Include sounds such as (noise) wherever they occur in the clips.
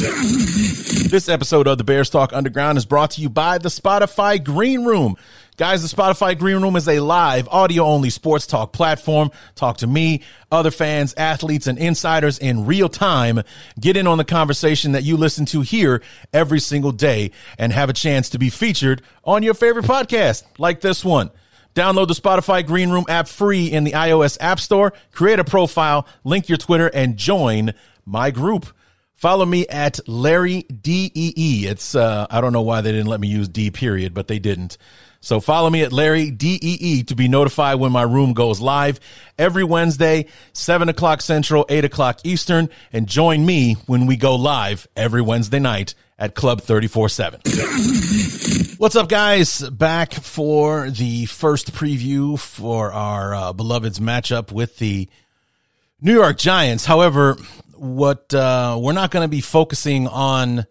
This episode of the Bears Talk Underground is brought to you by the Spotify Green Room. Guys, the Spotify Green Room is a live, audio only sports talk platform. Talk to me, other fans, athletes, and insiders in real time. Get in on the conversation that you listen to here every single day and have a chance to be featured on your favorite podcast, like this one. Download the Spotify Green Room app free in the iOS App Store, create a profile, link your Twitter, and join my group. Follow me at Larry DEE. It's, uh, I don't know why they didn't let me use D period, but they didn't. So follow me at Larry DEE to be notified when my room goes live every Wednesday, 7 o'clock Central, 8 o'clock Eastern, and join me when we go live every Wednesday night at Club 34 7. What's up, guys? Back for the first preview for our uh, beloved's matchup with the New York Giants. However, what uh, we're not going to be focusing on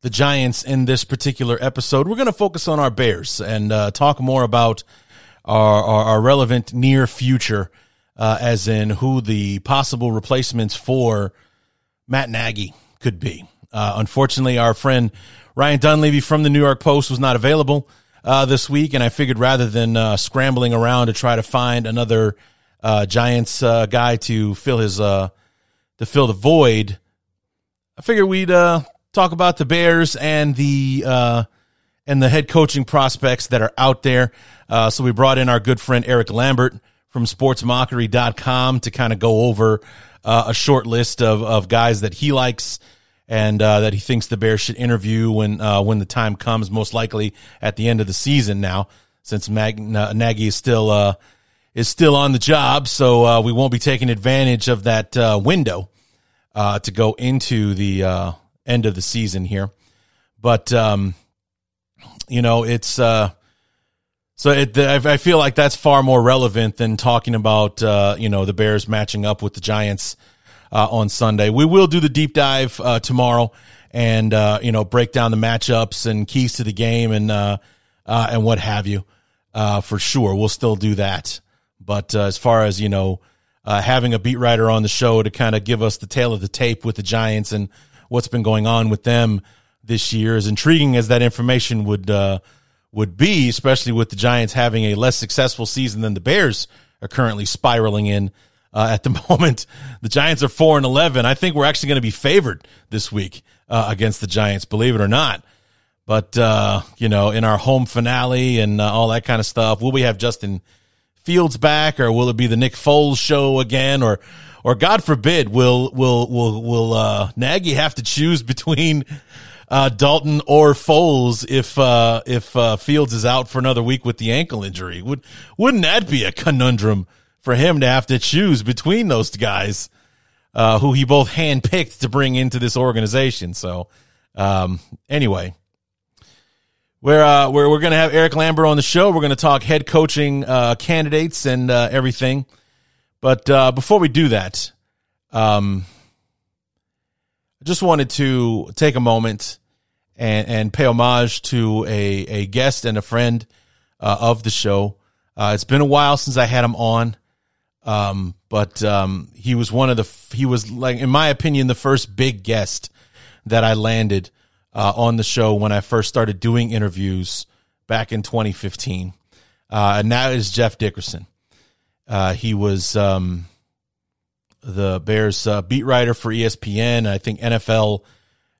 the Giants in this particular episode. We're going to focus on our Bears and uh, talk more about our, our, our relevant near future, uh, as in who the possible replacements for Matt Nagy could be. Uh, unfortunately, our friend Ryan Dunleavy from the New York Post was not available uh, this week, and I figured rather than uh, scrambling around to try to find another Giants guy to fill his to fill the void, I figured we'd uh, talk about the Bears and the uh, and the head coaching prospects that are out there. Uh, so we brought in our good friend Erik Lambert from sportsmockery.com to kind of go over uh, a short list of, of guys that he likes and uh, that he thinks the Bears should interview when uh, when the time comes, most likely at the end of the season now, since Mag- Nagy is still is still on the job, so uh, we won't be taking advantage of that uh, window uh, to go into the uh, end of the season here. But um, you know, it's uh, so it, I feel like that's far more relevant than talking about uh, you know the Bears matching up with the Giants uh, on Sunday. We will do the deep dive uh, tomorrow and uh, you know break down the matchups and keys to the game and uh and what have you. Uh, for sure, we'll still do that. But uh, as far as you know, uh, having a beat writer on the show to kind of give us the tail of the tape with the Giants and what's been going on with them this year, as intriguing as that information would uh, would be, especially with the Giants having a less successful season than the Bears are currently spiraling in. Uh, at the (laughs) moment, the Giants are four and eleven. I think we're actually going to be favored this week uh, against the Giants, believe it or not. But uh, you know, in our home finale and all that kind of stuff, will we have Justin? Fields back, or will it be the Nick Foles show again, or or God forbid, will will will will uh, Nagy have to choose between uh, Dalton or Foles if uh, if uh, Fields is out for another week with the ankle injury? Would wouldn't that be a conundrum for him to have to choose between those guys, uh, who he both handpicked to bring into this organization? So, um, anyway, we're, uh, we're, we're going to have Erik Lambert on the show. We're going to talk head coaching uh, candidates and uh, everything. But uh, before we do that, um, I just wanted to take a moment and, and pay homage to a, a guest and a friend uh, of the show. Uh, it's been a while since I had him on, um, but um, he was one of the, he was like, in my opinion, the first big guest that I landed uh, on the show when I first started doing interviews back in 2015. Uh, and that is Jeff Dickerson. Uh, he was um, the Bears uh, beat writer for ESPN. I think NFL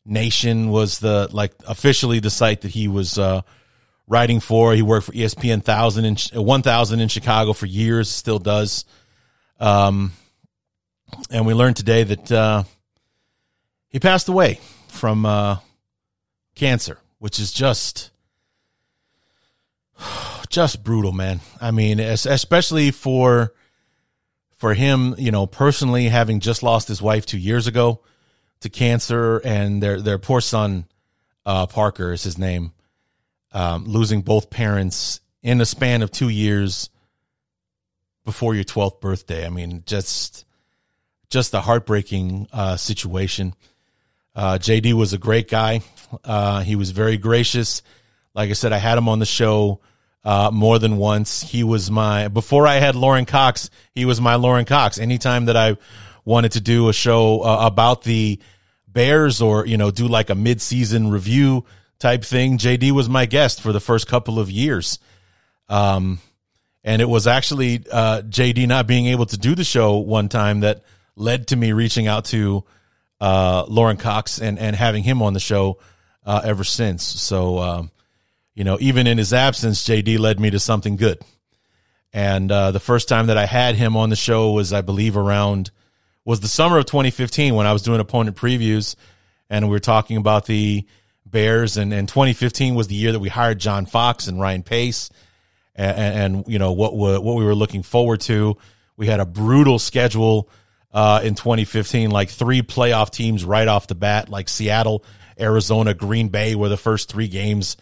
Nation was the like officially the site that he was uh, writing for. He worked for ESPN thousand in one thousand in Chicago for years, still does. Um, and we learned today that uh, he passed away from cancer, which is just (sighs) just brutal, man. I mean, especially for for him, you know, personally having just lost his wife 2 years ago to cancer, and their their poor son uh, Parker is his name, um, losing both parents in a span of two years before your twelfth birthday. I mean, just just a heartbreaking uh, situation. Uh, JD was a great guy. Uh, he was very gracious. Like I said, I had him on the show uh, more than once. He was my before I had Lorin Cox. He was my Lorin Cox. Anytime that I wanted to do a show uh, about the Bears or you know do like a mid-season review type thing, JD was my guest for the first couple of years. Um, and it was actually uh, JD not being able to do the show one time that led to me reaching out to uh, Lorin Cox and and having him on the show uh, ever since. So. Um, you know, even in his absence, JD led me to something good. And uh, the first time that I had him on the show was, I believe, around was the summer of 2015 when I was doing opponent previews, and we were talking about the Bears. And, and 2015 was the year that we hired John Fox and Ryan Pace, and, and you know what what we were looking forward to. We had a brutal schedule uh, in 2015, like three playoff teams right off the bat, like Seattle, Arizona, Green Bay were the first three games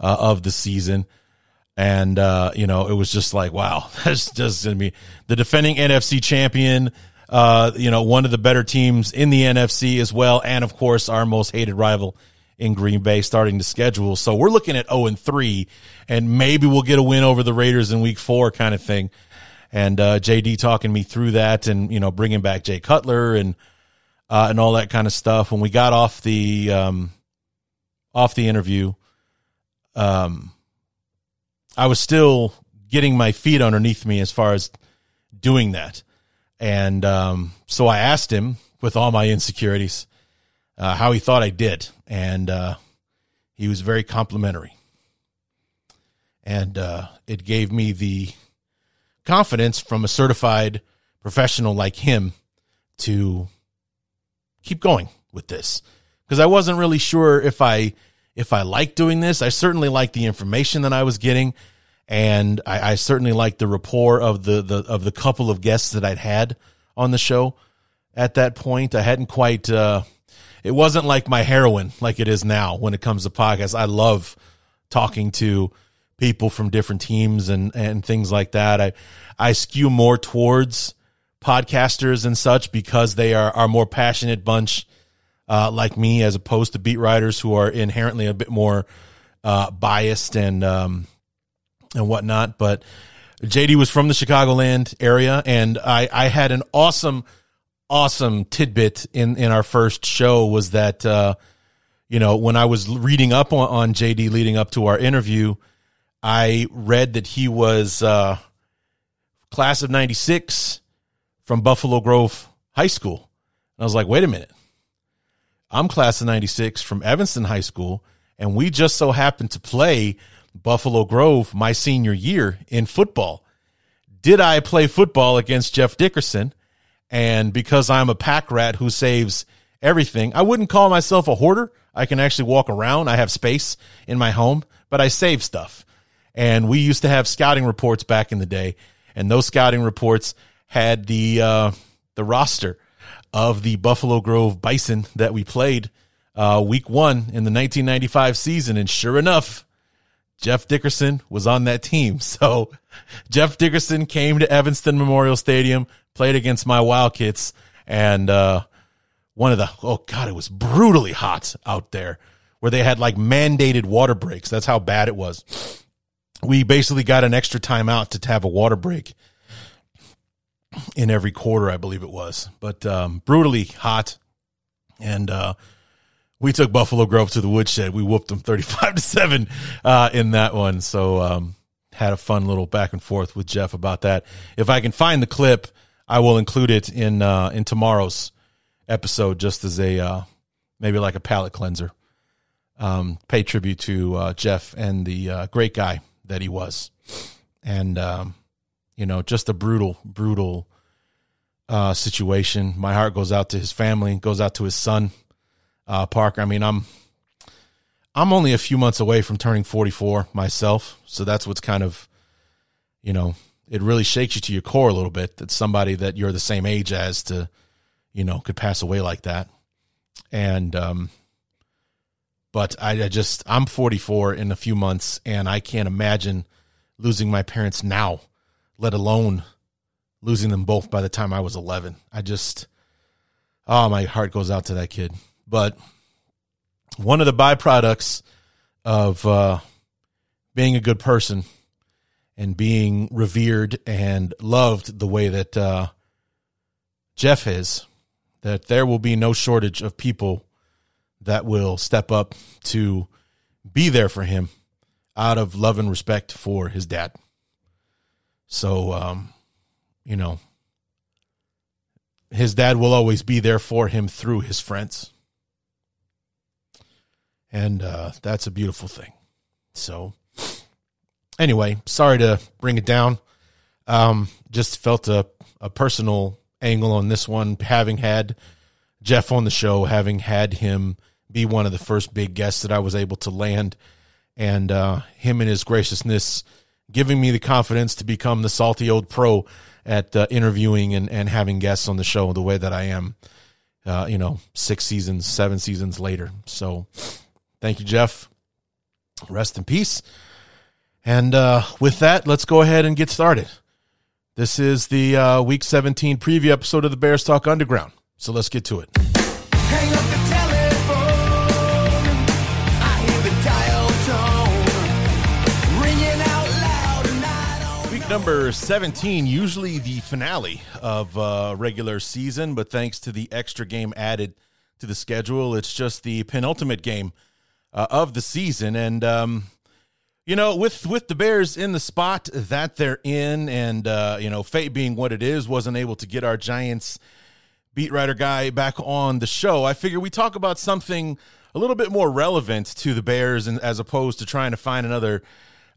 uh, of the season. And, uh, you know, it was just like, wow, (laughs) that's just going to be the defending NFC champion, uh, you know, one of the better teams in the NFC as well. And of course, our most hated rival in Green Bay starting the schedule. So we're looking at 0 and 3 and maybe we'll get a win over the Raiders in week four kind of thing. And, uh, JD talking me through that and, you know, bringing back Jay Cutler and, uh, and all that kind of stuff. When we got off the, um, off the interview, um, I was still getting my feet underneath me as far as doing that. And um, so I asked him, with all my insecurities, uh, how he thought I did. And uh, he was very complimentary. And uh, it gave me the confidence from a certified professional like him to keep going with this. Because I wasn't really sure if I if I liked doing this. I certainly liked the information that I was getting, and I, I certainly liked the rapport of the, the of the couple of guests that I'd had on the show. At that point, I hadn't quite. Uh, it wasn't like my heroin like it is now when it comes to podcasts. I love talking to people from different teams and and things like that. I I skew more towards podcasters and such because they are are more passionate bunch uh, like me, as opposed to beat writers who are inherently a bit more uh, biased and um, and whatnot. But JD was from the Chicagoland area, and I, I had an awesome, awesome tidbit in in our first show was that uh, you know when I was reading up on, on JD leading up to our interview, I read that he was uh, class of '96 from Buffalo Grove High School. And I was like, wait a minute. I'm class of 96 from Evanston High School, and we just so happened to play Buffalo Grove my senior year in football. Did I play football against Jeff Dickerson? And because I'm a pack rat who saves everything, I wouldn't call myself a hoarder. I can actually walk around. I have space in my home, but I save stuff. And we used to have scouting reports back in the day, and those scouting reports had the uh, the roster of the Buffalo Grove Bison that we played uh, week one in the 1995 season. And sure enough, Jeff Dickerson was on that team. (laughs) So Jeff Dickerson came to Evanston Memorial Stadium, played against my Wildcats, and uh, one of the, oh God, it was brutally hot out there where they had like mandated water breaks. That's how bad it was. We basically got an extra timeout to have a water break in every quarter, I believe it was, but um, brutally hot. And uh, we took Buffalo Grove to the woodshed. We whooped them (laughs) 35 to 7 uh, in that one. So um, had a fun little back and forth with Jeff about that. If I can find the clip, I will include it in uh, in tomorrow's episode just as a uh, maybe like a palate cleanser. Um, pay tribute to uh, Jeff and the uh, great guy that he was. And um, you know, just a brutal, brutal uh, situation. My heart goes out to his family, goes out to his son, uh, Parker. I mean, I'm I'm only a few months away from turning 44 myself, so that's what's kind of, you know, it really shakes you to your core a little bit that somebody that you're the same age as to, you know, could pass away like that. And um, but I, I just I'm 44 in a few months, and I can't imagine losing my parents now, let alone losing them both by the time I was 11. I just, oh, my heart goes out to that kid. But one of the byproducts of uh, being a good person and being revered and loved the way that uh, Jeff is, that there will be no shortage of people that will step up to be there for him out of love and respect for his dad. So, um, you know, his dad will always be there for him through his friends. And uh, that's a beautiful thing. So, anyway, sorry to bring it down. Um, just felt a, a personal angle on this one, having had Jeff on the show, having had him be one of the first big guests that I was able to land, and uh, him and his graciousness giving me the confidence to become the salty old pro at uh, interviewing and, and having guests on the show the way that I am, uh, you know, six seasons, seven seasons later. So thank you, Jeff. Rest in peace. And uh, with that, let's go ahead and get started. This is the uh, Week 17 preview episode of the Bears Talk Underground. So let's get to it. Number 17, usually the finale of uh, regular season, but thanks to the extra game added to the schedule, it's just the penultimate game uh, of the season. And, um, you know, with, with the Bears in the spot that they're in, and, uh, you know, fate being what it is, wasn't able to get our Giants beat writer guy back on the show. I figure we talk about something a little bit more relevant to the Bears and as opposed to trying to find another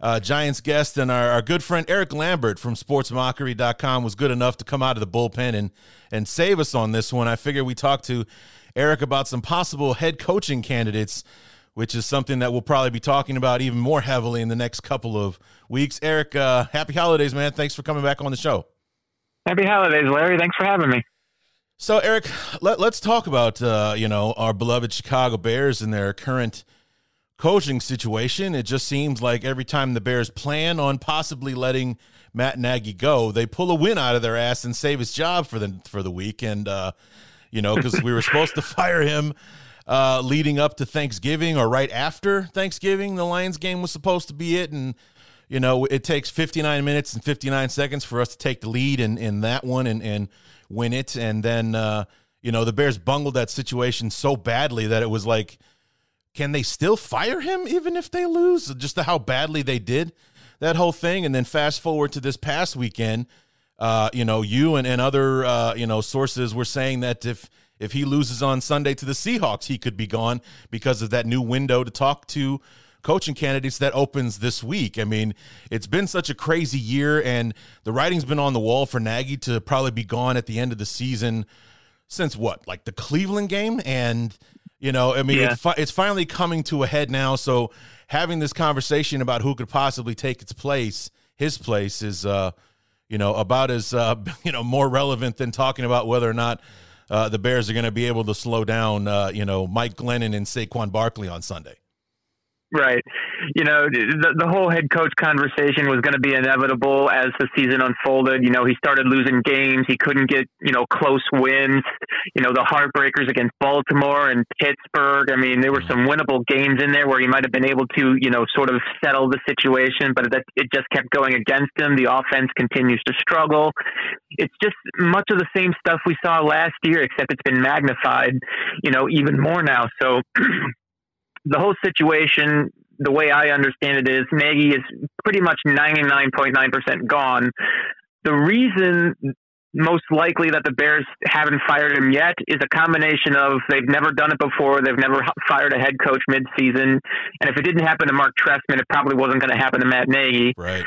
uh, Giants guest and our, our, good friend Erik Lambert from sportsmockery.com was good enough to come out of the bullpen and and save us on this one. I figured we talked to Erik about some possible head coaching candidates, which is something that we'll probably be talking about even more heavily in the next couple of weeks. Erik, uh, happy holidays, man. Thanks for coming back on the show. Happy holidays, Larry. Thanks for having me. So, Erik, let, us talk about uh, you know our beloved Chicago Bears and their current – coaching situation. It just seems like every time the Bears plan on possibly letting Matt Nagy go, they pull a win out of their ass and save his job for the for the week. And uh, you know, because we were supposed to (laughs) fire him uh, leading up to Thanksgiving or right after Thanksgiving. The Lions game was supposed to be it, and you know, it takes 59 minutes and 59 seconds for us to take the lead in in that one and and win it. And then uh, you know, the Bears bungled that situation so badly that it was like can they still fire him even if they lose? Just how badly they did that whole thing. And then fast forward to this past weekend, uh, you know, you and, and other uh, you know sources were saying that if if he loses on Sunday to the Seahawks, he could be gone because of that new window to talk to coaching candidates that opens this week. I mean, it's been such a crazy year, and the writing's been on the wall for Nagy to probably be gone at the end of the season since what, like the Cleveland game, and you know, I mean, yeah. it it's finally coming to a head now. So having this conversation about who could possibly take its place, his place, is, uh, you know, about as, uh, (laughs) you know, more relevant than talking about whether or not uh, the Bears are going to be able to slow down, uh, you know, Mike Glennon and Saquon Barkley on Sunday. Right. You know, the, the whole head coach conversation was going to be inevitable as the season unfolded. You know, he started losing games. He couldn't get, you know, close wins. You know, the heartbreakers against Baltimore and Pittsburgh. I mean, there were some winnable games in there where he might have been able to, you know, sort of settle the situation, but that, it just kept going against him. The offense continues to struggle. It's just much of the same stuff we saw last year, except it's been magnified, you know, even more now. So, (clears throat) the whole situation, the way I understand it, is Nagy is pretty much 99.9% gone. The reason most likely that the Bears haven't fired him yet is a combination of they've never done it before, they've never fired a head coach midseason, and if it didn't happen to Marc Trestman, it probably wasn't going to happen to Matt Nagy. Right.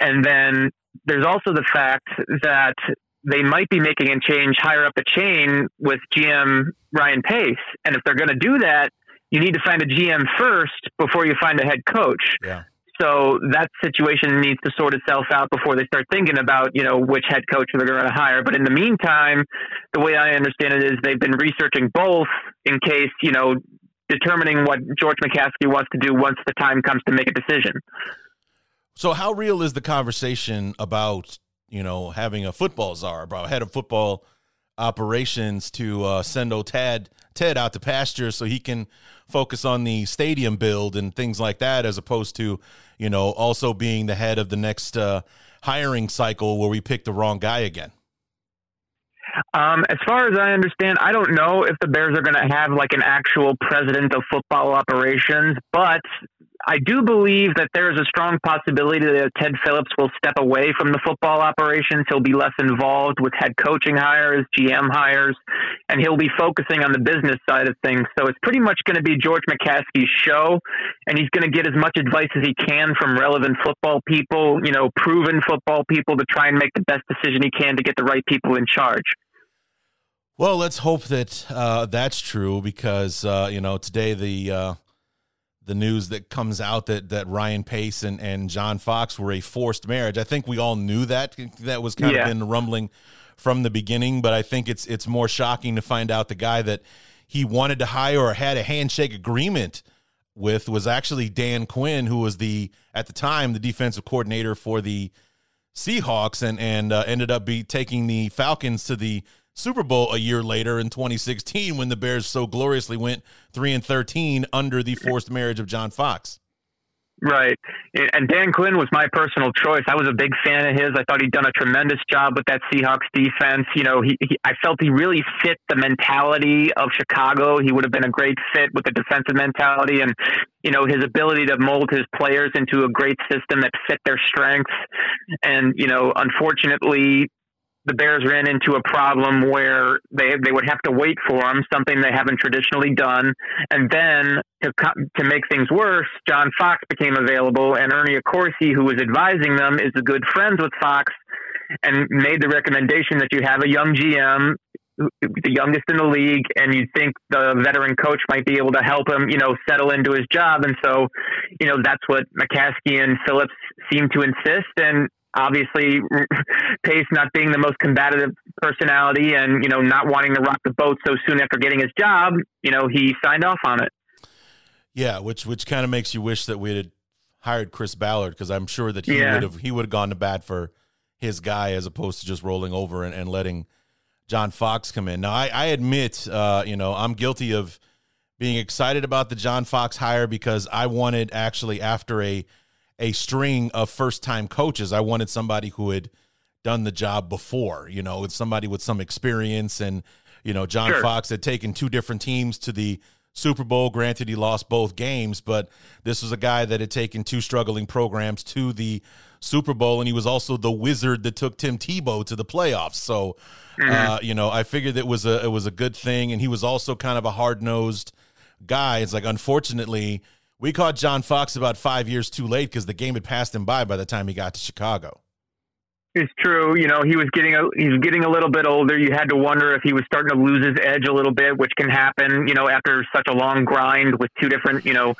And then there's also the fact that they might be making a change higher up the chain with GM Ryan Pace, and if they're going to do that, you need to find a GM first before you find a head coach. Yeah. So that situation needs to sort itself out before they start thinking about, you know, which head coach they're going to hire. But in the meantime, the way I understand it is they've been researching both in case, you know, determining what George McCaskey wants to do once the time comes to make a decision. So, how real is the conversation about you know having a football czar, about head of football operations to uh, send old Ted out to pasture so he can focus on the stadium build and things like that, as opposed to you know also being the head of the next uh, hiring cycle where we pick the wrong guy again. Um, as far as I understand, I don't know if the Bears are going to have like an actual president of football operations, but I do believe that there is a strong possibility that Ted Phillips will step away from the football operations. He'll be less involved with head coaching hires, GM hires, and he'll be focusing on the business side of things. So it's pretty much going to be George McCaskey's show, and he's going to get as much advice as he can from relevant football people, you know, proven football people to try and make the best decision he can to get the right people in charge. Well, let's hope that uh, that's true because uh, you know today the uh, the news that comes out that that Ryan Pace and, and John Fox were a forced marriage. I think we all knew that that was kind yeah. of been rumbling from the beginning, but I think it's it's more shocking to find out the guy that he wanted to hire or had a handshake agreement with was actually Dan Quinn, who was the at the time the defensive coordinator for the Seahawks and and uh, ended up be taking the Falcons to the Super Bowl a year later in 2016 when the Bears so gloriously went 3 and 13 under the forced marriage of John Fox. Right. And Dan Quinn was my personal choice. I was a big fan of his. I thought he'd done a tremendous job with that Seahawks defense. You know, he, he, I felt he really fit the mentality of Chicago. He would have been a great fit with the defensive mentality and, you know, his ability to mold his players into a great system that fit their strengths. And, you know, unfortunately, the Bears ran into a problem where they they would have to wait for him, something they haven't traditionally done, and then to to make things worse, John Fox became available, and Ernie Accorsi, who was advising them, is a good friends with Fox, and made the recommendation that you have a young GM. The youngest in the league, and you'd think the veteran coach might be able to help him, you know, settle into his job. And so, you know, that's what McCaskey and Phillips seem to insist. And obviously (laughs) Pace not being the most combative personality and you know not wanting to rock the boat so soon after getting his job, you know he signed off on it. Yeah, which which kind of makes you wish that we had hired Chris Ballard because I'm sure that he yeah. would have he would have gone to bat for his guy as opposed to just rolling over and, and letting John Fox come in. Now I, I admit, uh, you know, I'm guilty of being excited about the John Fox hire because I wanted actually after a a string of first time coaches. I wanted somebody who had done the job before, you know, somebody with some experience. And, you know, John sure. Fox had taken two different teams to the Super Bowl. Granted, he lost both games, but this was a guy that had taken two struggling programs to the Super Bowl, and he was also the wizard that took Tim Tebow to the playoffs. So, mm-hmm. uh, you know, I figured it was a it was a good thing, and he was also kind of a hard nosed guy. It's like, unfortunately, we caught John Fox about five years too late because the game had passed him by by the time he got to Chicago. It's true. You know, he was getting a he was getting a little bit older. You had to wonder if he was starting to lose his edge a little bit, which can happen. You know, after such a long grind with two different, you know,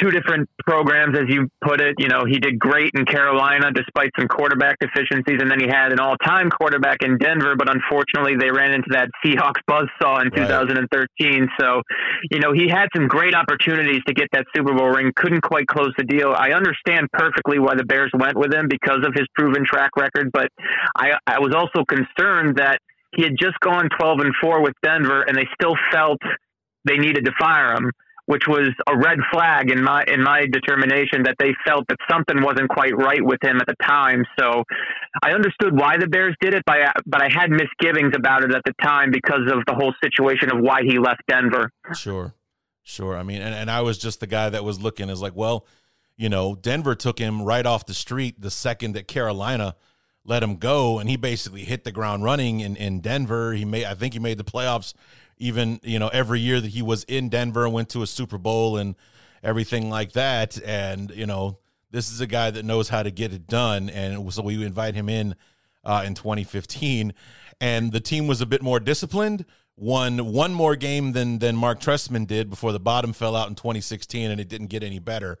two different programs, as you put it. You know, he did great in Carolina despite some quarterback deficiencies, and then he had an all-time quarterback in Denver. But unfortunately, they ran into that Seahawks buzzsaw in right. 2013. So, you know, he had some great opportunities to get that Super Bowl ring, couldn't quite close the deal. I understand perfectly why the Bears went with him because of his proven track record, but I, I was also concerned that he had just gone 12 and 4 with Denver, and they still felt they needed to fire him which was a red flag in my in my determination that they felt that something wasn't quite right with him at the time. So I understood why the Bears did it, but I, but I had misgivings about it at the time because of the whole situation of why he left Denver. Sure, sure. I mean, and, and I was just the guy that was looking as like, well, you know, Denver took him right off the street the second that Carolina let him go, and he basically hit the ground running in in Denver. He made, I think, he made the playoffs even you know every year that he was in Denver and went to a Super Bowl and everything like that. And you know, this is a guy that knows how to get it done, and so we invite him in uh, in 2015. And the team was a bit more disciplined. Won one more game than than Marc Trestman did before the bottom fell out in 2016, and it didn't get any better.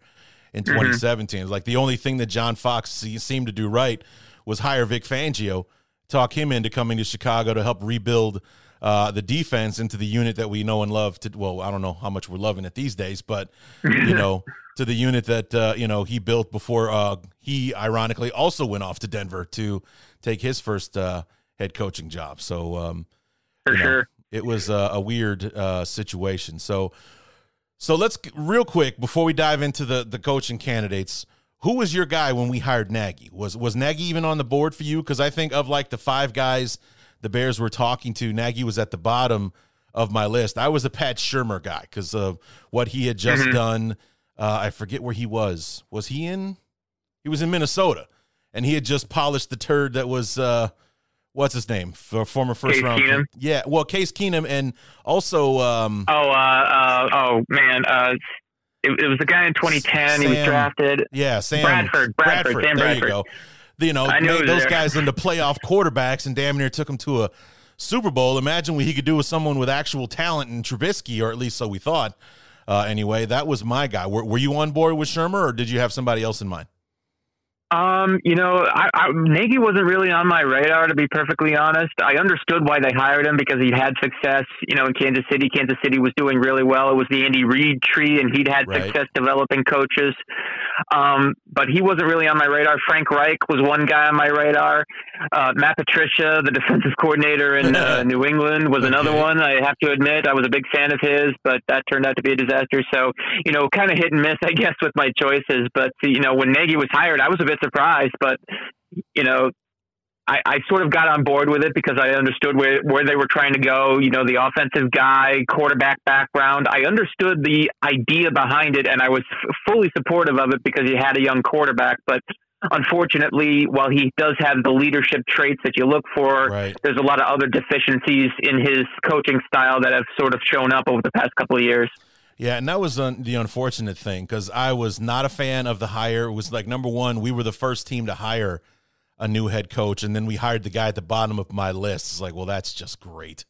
in 2017. Mm-hmm. Like the only thing that John Fox seemed to do right was hire Vic Fangio, talk him into coming to Chicago to help rebuild uh, the defense into the unit that we know and love. To well, I don't know how much we're loving it these days, but you (laughs) know, to the unit that uh, you know he built before uh, he ironically also went off to Denver to take his first uh, head coaching job. So um, for know, sure, it was a, a weird uh, situation. So. So let's real quick before we dive into the the coaching candidates. Who was your guy when we hired Nagy? Was was Nagy even on the board for you? Because I think of like the five guys the Bears were talking to, Nagy was at the bottom of my list. I was a Pat Shurmur guy because of what he had just mm-hmm. done. Uh, I forget where he was. Was he in? He was in Minnesota, and he had just polished the turd that was uh, what's his name, for former first Case round. Keenum? Yeah, well, Case Keenum, and also. Um, oh, uh, uh, oh man, uh, it, it, was the guy in 2010. Sam, he was drafted. Yeah, Sam Bradford. Bradford. Bradford Sam there Bradford. you go you know, made those guys into playoff quarterbacks and damn near took them to a Super Bowl. Imagine what he could do with someone with actual talent in Trubisky, or at least so we thought. Uh, anyway, that was my guy. Were, were you on board with Shurmur, or did you have somebody else in mind? Um, you know, I, I, Nagy wasn't really on my radar to be perfectly honest. I understood why they hired him because he had success, you know, in Kansas City. Kansas City was doing really well. It was the Andy Reid tree, and he'd had right. success developing coaches. Um, but he wasn't really on my radar. Frank Reich was one guy on my radar. Uh, Matt Patricia, the (laughs) defensive coordinator in uh, (laughs) New England, was okay. another one. I have to admit, I was a big fan of his, but that turned out to be a disaster. So, you know, kind of hit and miss, I guess, with my choices. But you know, when Nagy was hired, I was a bit surprised, but you know, I, I, sort of got on board with it because I understood where, where they were trying to go. You know, the offensive guy, quarterback background. I understood the idea behind it, and I was f- fully supportive of it because he had a young quarterback. But unfortunately, while he does have the leadership traits that you look for, right. there's a lot of other deficiencies in his coaching style that have sort of shown up over the past couple of years. Yeah, and that was uh, the unfortunate thing because I was not a fan of the hire. It was like number one, we were the first team to hire a new head coach, and then we hired the guy at the bottom of my list. It's like, well, that's just great,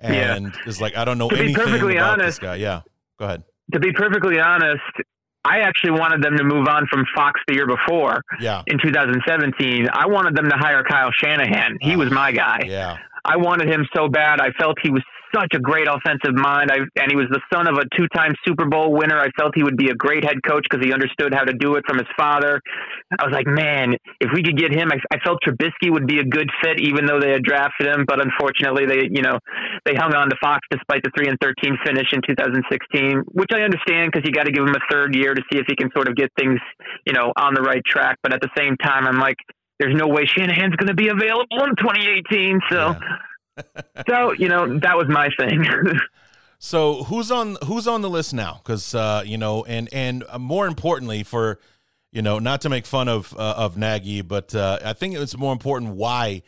and yeah. it's like I don't know to anything about honest, this guy. Yeah, go ahead. To be perfectly honest, I actually wanted them to move on from Fox the year before. Yeah. In 2017, I wanted them to hire Kyle Shanahan. He was my guy. Yeah. I wanted him so bad. I felt he was such a great offensive mind. I, and he was the son of a two time Super Bowl winner. I felt he would be a great head coach because he understood how to do it from his father. I was like, man, if we could get him, I, I felt Trubisky would be a good fit, even though they had drafted him. But unfortunately, they, you know, they hung on to Fox despite the 3 and 13 finish in 2016, which I understand because you got to give him a third year to see if he can sort of get things, you know, on the right track. But at the same time, I'm like, there's no way Shanahan's going to be available in 2018. So. Yeah (laughs) so you know that was my thing. (laughs) so who's on who's on the list now? Because uh, you know, and and uh, more importantly, for you know, not to make fun of uh, of Nagy, but uh, I think it's more important why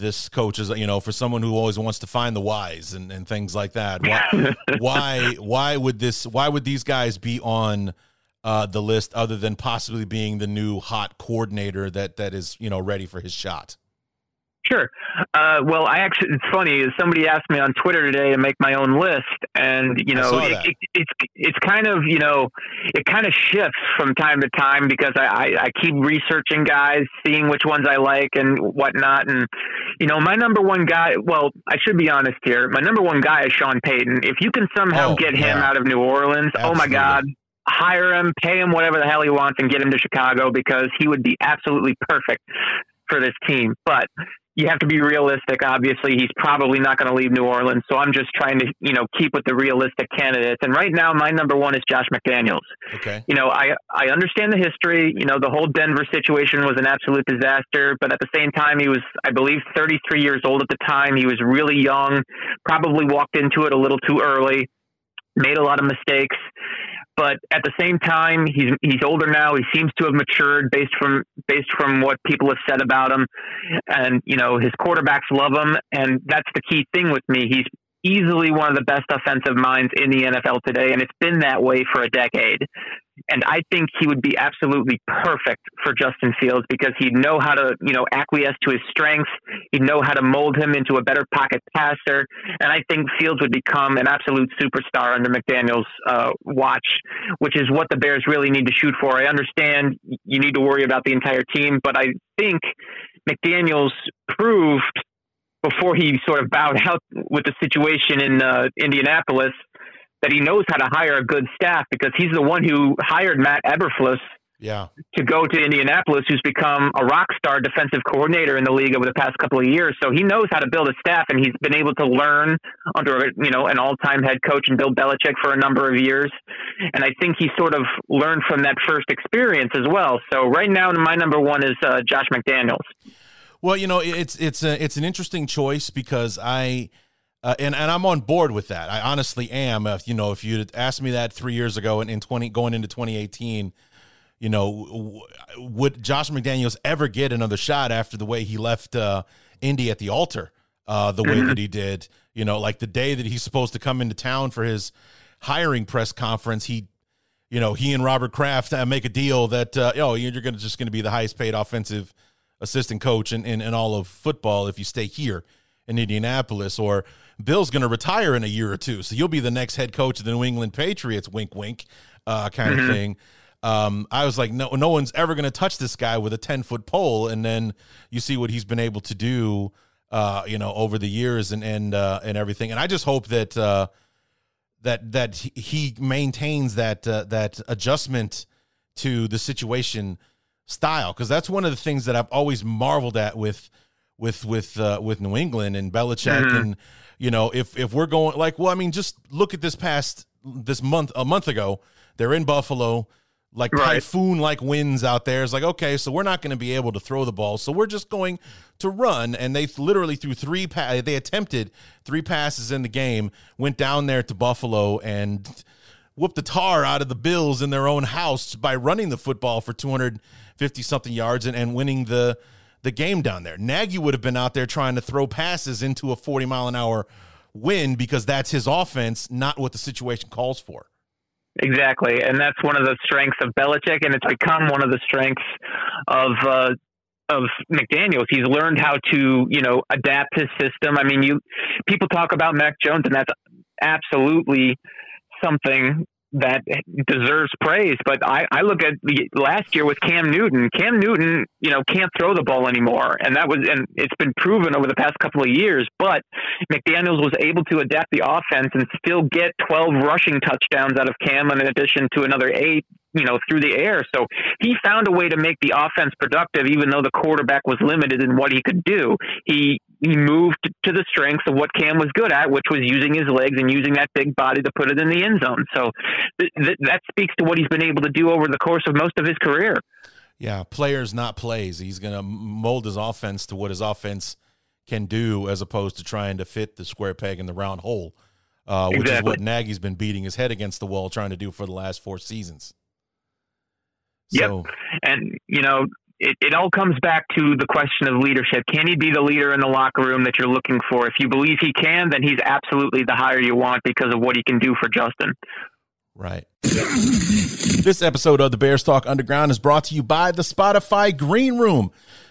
this coach is you know for someone who always wants to find the whys and, and things like that why (laughs) why why would this why would these guys be on uh, the list other than possibly being the new hot coordinator that that is you know ready for his shot Sure. Uh, well, I actually, it's funny. Somebody asked me on Twitter today to make my own list, and you know, it, it, it's it's kind of you know, it kind of shifts from time to time because I, I, I keep researching guys, seeing which ones I like and whatnot, and you know, my number one guy. Well, I should be honest here. My number one guy is Sean Payton. If you can somehow oh, get him yeah. out of New Orleans, Absolutely. oh my God, hire him, pay him whatever the hell he wants, and get him to Chicago because he would be absolutely perfect for this team. But you have to be realistic. Obviously, he's probably not going to leave New Orleans. So I'm just trying to, you know, keep with the realistic candidates. And right now, my number one is Josh McDaniels. Okay. You know, I I understand the history. You know, the whole Denver situation was an absolute disaster. But at the same time, he was, I believe, 33 years old at the time. He was really young. Probably walked into it a little too early. Made a lot of mistakes but at the same time, he's he's older now. He seems to have matured based from based from what people have said about him, and you know his quarterbacks love him, and that's the key thing with me. He's easily one of the best offensive minds in the NFL today, and it's been that way for a decade. And I think he would be absolutely perfect for Justin Fields because he'd know how to, you know, acquiesce to his strengths. He'd know how to mold him into a better pocket passer. And I think Fields would become an absolute superstar under McDaniels' uh, watch, which is what the Bears really need to shoot for. I understand you need to worry about the entire team, but I think McDaniels proved before he sort of bowed out with the situation in uh, Indianapolis that he knows how to hire a good staff because he's the one who hired Matt Eberflus yeah. to go to Indianapolis, who's become a rock star defensive coordinator in the league over the past couple of years. So he knows how to build a staff, and he's been able to learn under you know an all-time head coach and Bill Belichick for a number of years. And I think he sort of learned from that first experience as well. So right now, my number one is uh, Josh McDaniels. Well, you know, it's it's a, it's an interesting choice because I uh, and and I'm on board with that. I honestly am. If you know, if you would asked me that three years ago and in twenty going into 2018, you know, w- would Josh McDaniels ever get another shot after the way he left uh, Indy at the altar, uh, the way mm-hmm. that he did? You know, like the day that he's supposed to come into town for his hiring press conference, he, you know, he and Robert Kraft uh, make a deal that uh, oh, you're to just going to be the highest paid offensive assistant coach in, in, in all of football if you stay here in Indianapolis, or Bill's going to retire in a year or two, so you'll be the next head coach of the New England Patriots. Wink, wink, uh, kind mm-hmm. of thing. Um, I was like, no, no one's ever going to touch this guy with a ten foot pole, and then you see what he's been able to do, uh, you know, over the years and and uh, and everything. And I just hope that uh, that that he maintains that uh, that adjustment to the situation style because that's one of the things that I've always marveled at with with with uh, with New England and Belichick mm-hmm. and you know if if we're going like well I mean just look at this past this month a month ago they're in Buffalo like right. typhoon like winds out there it's like okay so we're not going to be able to throw the ball so we're just going to run and they literally threw three pa- they attempted three passes in the game went down there to Buffalo and whooped the tar out of the Bills in their own house by running the football for 250 something yards and, and winning the the game down there. Nagy would have been out there trying to throw passes into a 40 mile an hour win because that's his offense, not what the situation calls for. Exactly, and that's one of the strengths of Belichick, and it's become one of the strengths of uh, of McDaniels. He's learned how to, you know, adapt his system. I mean, you people talk about Mac Jones, and that's absolutely something that deserves praise. But I, I look at the last year with Cam Newton. Cam Newton, you know, can't throw the ball anymore, and that was and it's been proven over the past couple of years. But McDaniels was able to adapt the offense and still get 12 rushing touchdowns out of Cam, in addition to another eight you know, through the air. So he found a way to make the offense productive, even though the quarterback was limited in what he could do. He he moved to the strengths of what Cam was good at, which was using his legs and using that big body to put it in the end zone. So th- th- that speaks to what he's been able to do over the course of most of his career. Yeah, players, not plays. He's going to mold his offense to what his offense can do, as opposed to trying to fit the square peg in the round hole, uh, which exactly. is what Nagy's been beating his head against the wall trying to do for the last four seasons. So, yep. And, you know, it, it all comes back to the question of leadership. Can he be the leader in the locker room that you're looking for? If you believe he can, then he's absolutely the hire you want because of what he can do for Justin. Right. this episode of the Bears Talk Underground is brought to you by the Spotify Green Room.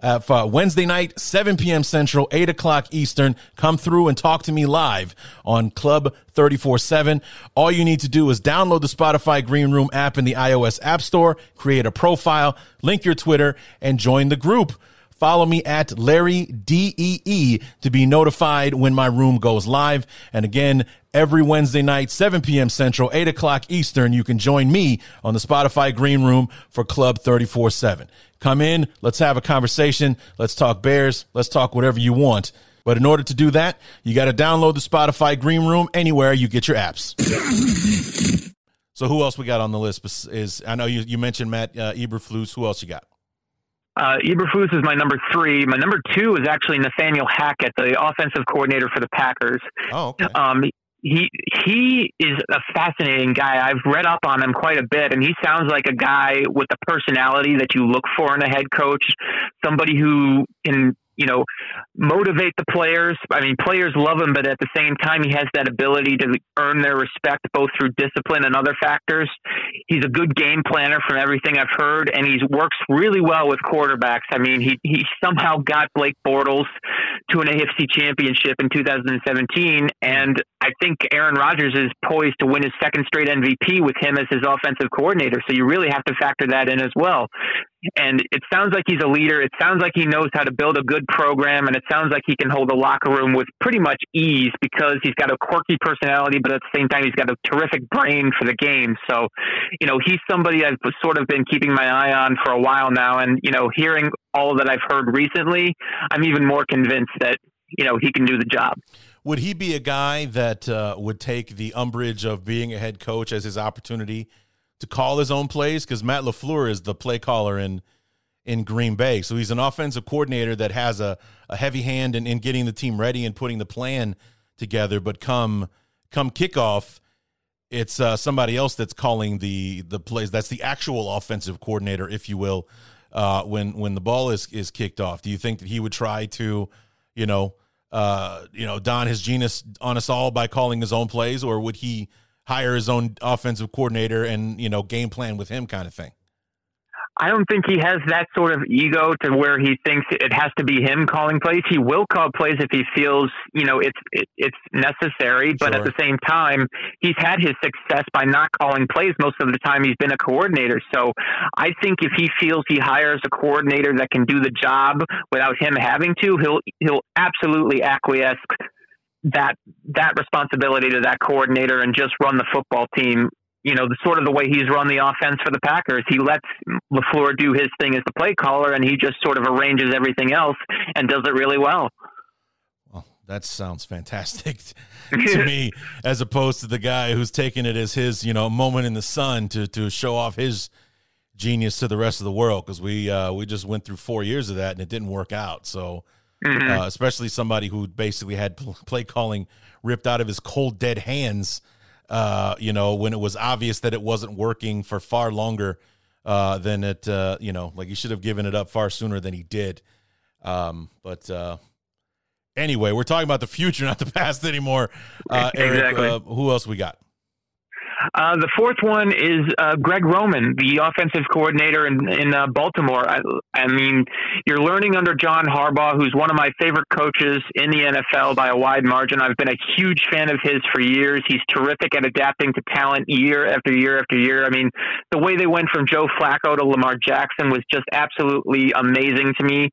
uh, for Wednesday night, 7 p.m. Central, 8 o'clock Eastern. Come through and talk to me live on Club 34 7. All you need to do is download the Spotify Green Room app in the iOS App Store, create a profile, link your Twitter, and join the group. Follow me at Larry DEE to be notified when my room goes live. And again, every Wednesday night, 7 p.m. Central, 8 o'clock Eastern, you can join me on the Spotify Green Room for Club 34 7. Come in, let's have a conversation, let's talk Bears, let's talk whatever you want. But in order to do that, you got to download the Spotify Green Room anywhere you get your apps. so who else we got on the list? Is I know you, you mentioned Matt uh, Eberflus. Who else you got? Uh, Eberflus is my number three. My number two is actually Nathaniel Hackett, the offensive coordinator for the Packers. Oh, okay. Um, he he is a fascinating guy. I've read up on him quite a bit, and he sounds like a guy with the personality that you look for in a head coach. Somebody who can you know, motivate the players. I mean, players love him, but at the same time, he has that ability to earn their respect both through discipline and other factors. He's a good game planner from everything I've heard, and he works really well with quarterbacks. I mean, he, he somehow got Blake Bortles to an AFC championship in 2017, and I think Aaron Rodgers is poised to win his second straight MVP with him as his offensive coordinator. So you really have to factor that in as well. And it sounds like he's a leader. It sounds like he knows how to build a good program, and it sounds like he can hold a locker room with pretty much ease because he's got a quirky personality, but at the same time, he's got a terrific brain for the game. So, you know, he's somebody I've sort of been keeping my eye on for a while now. And, you know, hearing all that I've heard recently, I'm even more convinced that, you know, he can do the job. Would he be a guy that uh, would take the umbrage of being a head coach as his opportunity? To call his own plays because Matt LaFleur is the play caller in in Green Bay. So he's an offensive coordinator that has a, a heavy hand in, in getting the team ready and putting the plan together. But come come kickoff, it's uh, somebody else that's calling the the plays. That's the actual offensive coordinator, if you will, uh, when when the ball is is kicked off. Do you think that he would try to, you know, uh, you know, don his genius on us all by calling his own plays, or would he hire his own offensive coordinator and you know game plan with him kind of thing. I don't think he has that sort of ego to where he thinks it has to be him calling plays. He will call plays if he feels, you know, it's it, it's necessary. But sure. at the same time, he's had his success by not calling plays most of the time he's been a coordinator. So I think if he feels he hires a coordinator that can do the job without him having to, he'll he'll absolutely acquiesce that that responsibility to that coordinator and just run the football team. You know, the sort of the way he's run the offense for the Packers. He lets LaFleur do his thing as the play caller, and he just sort of arranges everything else and does it really well. Well, that sounds fantastic (laughs) to me, as opposed to the guy who's taking it as his, you know, moment in the sun to to show off his genius to the rest of the world. Because we uh, we just went through four years of that and it didn't work out. So mm-hmm. uh, especially somebody who basically had play calling ripped out of his cold dead hands. Uh, you know, when it was obvious that it wasn't working for far longer uh, than it, uh, you know, like he should have given it up far sooner than he did. Um, but uh, anyway, we're talking about the future, (laughs) not the past anymore. Uh, Erik, (laughs) exactly. uh, who else we got? Uh, the fourth one is uh, Greg Roman, the offensive coordinator in, in uh, Baltimore. I, I, mean, you're learning under John Harbaugh, who's one of my favorite coaches in the NFL by a wide margin. I've been a huge fan of his for years. He's terrific at adapting to talent year after year after year. I mean, the way they went from Joe Flacco to Lamar Jackson was just absolutely amazing to me.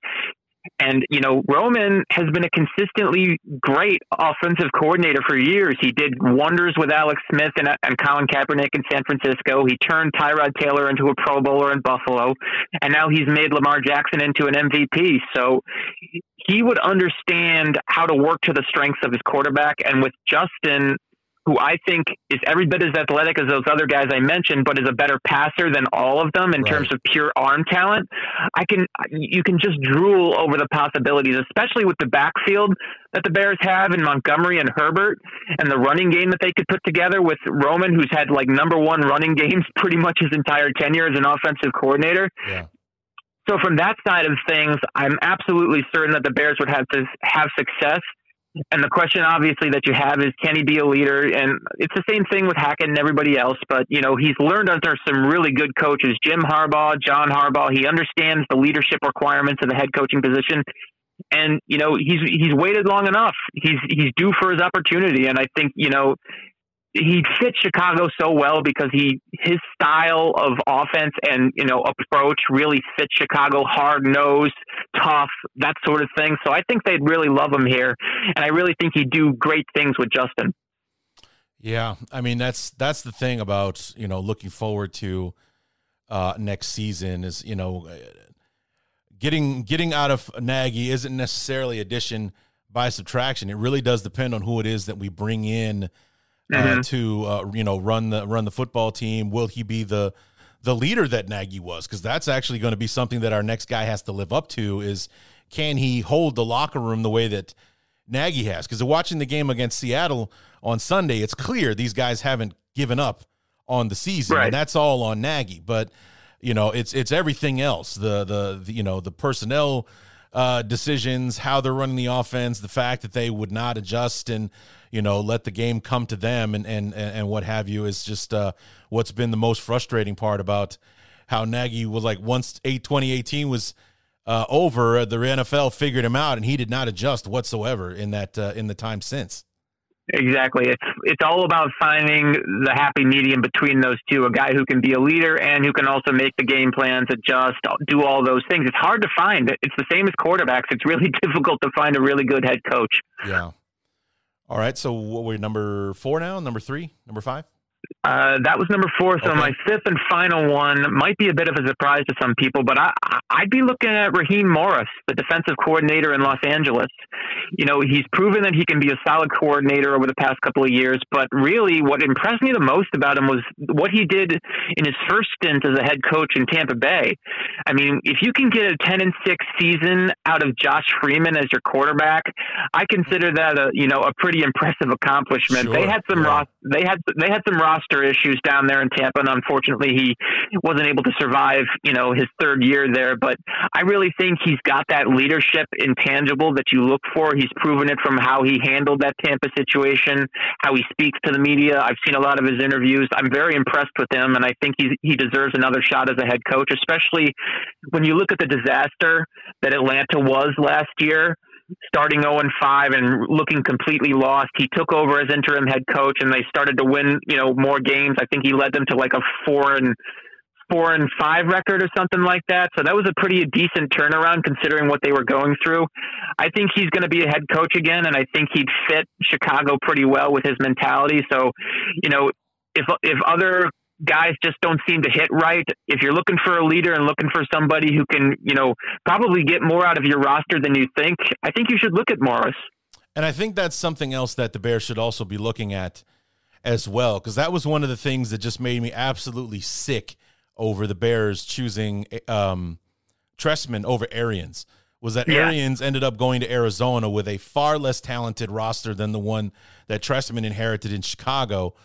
And, you know, Roman has been a consistently great offensive coordinator for years. He did wonders with Alex Smith and, and Colin Kaepernick in San Francisco. He turned Tyrod Taylor into a Pro Bowler in Buffalo. And now he's made Lamar Jackson into an MVP. So he would understand how to work to the strengths of his quarterback. And with Justin, who I think is every bit as athletic as those other guys I mentioned, but is a better passer than all of them in right. terms of pure arm talent. I can you can just drool over the possibilities, especially with the backfield that the Bears have in Montgomery and Herbert, and the running game that they could put together with Roman, who's had like number one running games pretty much his entire tenure as an offensive coordinator. Yeah. So from that side of things, I'm absolutely certain that the Bears would have to have success and the question, obviously, that you have is, can he be a leader? And it's the same thing with Hackett and everybody else. But you know, he's learned under some really good coaches, Jim Harbaugh, John Harbaugh. He understands the leadership requirements of the head coaching position, and you know, he's he's waited long enough. He's he's due for his opportunity. And I think you know, he fits Chicago so well because he his style of offense and you know approach really fits Chicago hard nosed, tough, that sort of thing. So I think they'd really love him here, and I really think he'd do great things with Justin. Yeah, I mean that's that's the thing about you know looking forward to uh, next season is you know getting getting out of Nagy isn't necessarily addition by subtraction. It really does depend on who it is that we bring in uh, mm-hmm. to uh, you know run the run the football team? Will he be the the leader that Nagy was, because that's actually going to be something that our next guy has to live up to. Is can he hold the locker room the way that Nagy has? Because watching the game against Seattle on Sunday, it's clear these guys haven't given up on the season, Right. and that's all on Nagy. But you know, it's it's everything else. The the, the you know the personnel uh, decisions, how they're running the offense, the fact that they would not adjust and you know let the game come to them and and and what have you is just uh, what's been the most frustrating part about how Nagy was like once eight 2018 was uh, over, the NFL figured him out and he did not adjust whatsoever in that uh, in the time since. Exactly. It's it's all about finding the happy medium between those two. A guy who can be a leader and who can also make the game plans, adjust, do all those things. It's hard to find. It's the same as quarterbacks. It's really (laughs) difficult to find a really good head coach. Yeah. All right. So what we're number four now, number three, number five. Uh, that was number four. So Okay. my fifth and final one might be a bit of a surprise to some people, but I, I'd be looking at Raheem Morris, the defensive coordinator in Los Angeles. You know, he's proven that he can be a solid coordinator over the past couple of years, but really what impressed me the most about him was what he did in his first stint as a head coach in Tampa Bay. I mean, if you can get a 10 and 6 season out of Josh Freeman as your quarterback, I consider that a, you know, a pretty impressive accomplishment. They had some yeah. ros- they had they had some roster issues down there in Tampa, and unfortunately, he wasn't able to survive. You know, his third year there. But I really think he's got that leadership intangible that you look for. He's proven it from how he handled that Tampa situation, how he speaks to the media. I've seen a lot of his interviews. I'm very impressed with him, and I think he he deserves another shot as a head coach, especially when you look at the disaster that Atlanta was last year starting 0 and 5 and looking completely lost. He took over as interim head coach and they started to win, you know, more games. I think he led them to like a 4 and 4 and 5 record or something like that. So that was a pretty decent turnaround considering what they were going through. I think he's going to be a head coach again and I think he'd fit Chicago pretty well with his mentality. So, you know, if if other guys just don't seem to hit right. If you're looking for a leader and looking for somebody who can, you know, probably get more out of your roster than you think, I think you should look at Morris. And I think that's something else that the Bears should also be looking at as well, because that was one of the things that just made me absolutely sick over the Bears choosing um, Trestman over Arians. Was that Yeah. Arians ended up going to Arizona with a far less talented roster than the one that Trestman inherited in Chicago.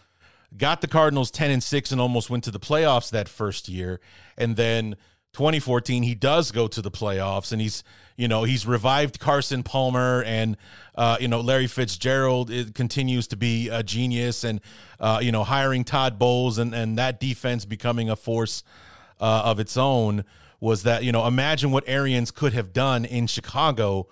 Got the Cardinals 10 and 6 and almost went to the playoffs that first year. And then 2014 he does go to the playoffs and he's you know he's revived Carson Palmer and uh, you know Larry Fitzgerald it continues to be a genius and uh, you know hiring Todd Bowles and and that defense becoming a force uh, of its own was that you know imagine what Arians could have done in Chicago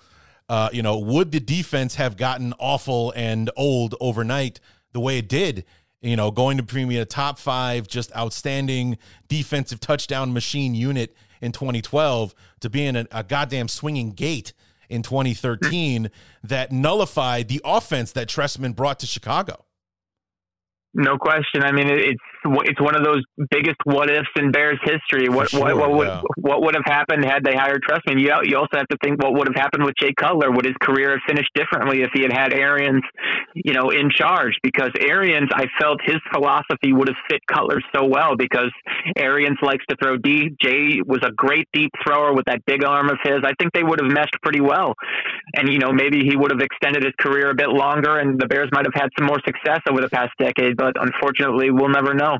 uh, you know would the defense have gotten awful and old overnight the way it did you know, going to premium top five, just outstanding defensive touchdown machine unit in 2012 to being a, a goddamn swinging gate in 2013 (laughs) that nullified the offense that Trestman brought to Chicago. No question. I mean, it's it's one of those biggest what ifs in Bears history. What sure, what, what would yeah. what would have happened had they hired Trestman? You you also have to think what would have happened with Jay Cutler. Would his career have finished differently if he had had Arians, you know, in charge? Because Arians, I felt his philosophy would have fit Cutler so well because Arians likes to throw deep. Jay was a great deep thrower with that big arm of his. I think they would have meshed pretty well. And you know, maybe he would have extended his career a bit longer, and the Bears might have had some more success over the past decade. But unfortunately, we'll never know.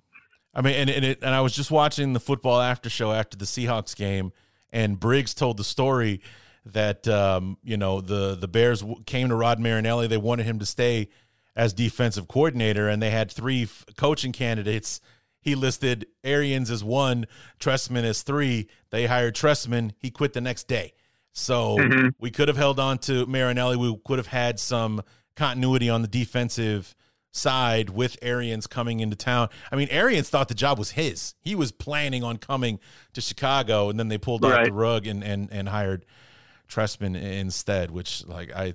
I mean, and and, it, and I was just watching the football after show after the Seahawks game, and Briggs told the story that um, you know the the Bears came to Rod Marinelli. They wanted him to stay as defensive coordinator, and they had three f- coaching candidates. He listed Arians as one, Trestman as three. They hired Trestman. He quit the next day. So Mhm. we could have held on to Marinelli. We could have had some continuity on the defensive side with Arians coming into town. I mean, Arians thought the job was his. He was planning on coming to Chicago, and then they pulled out Right. the rug and and and hired Trestman instead. Which, like, I,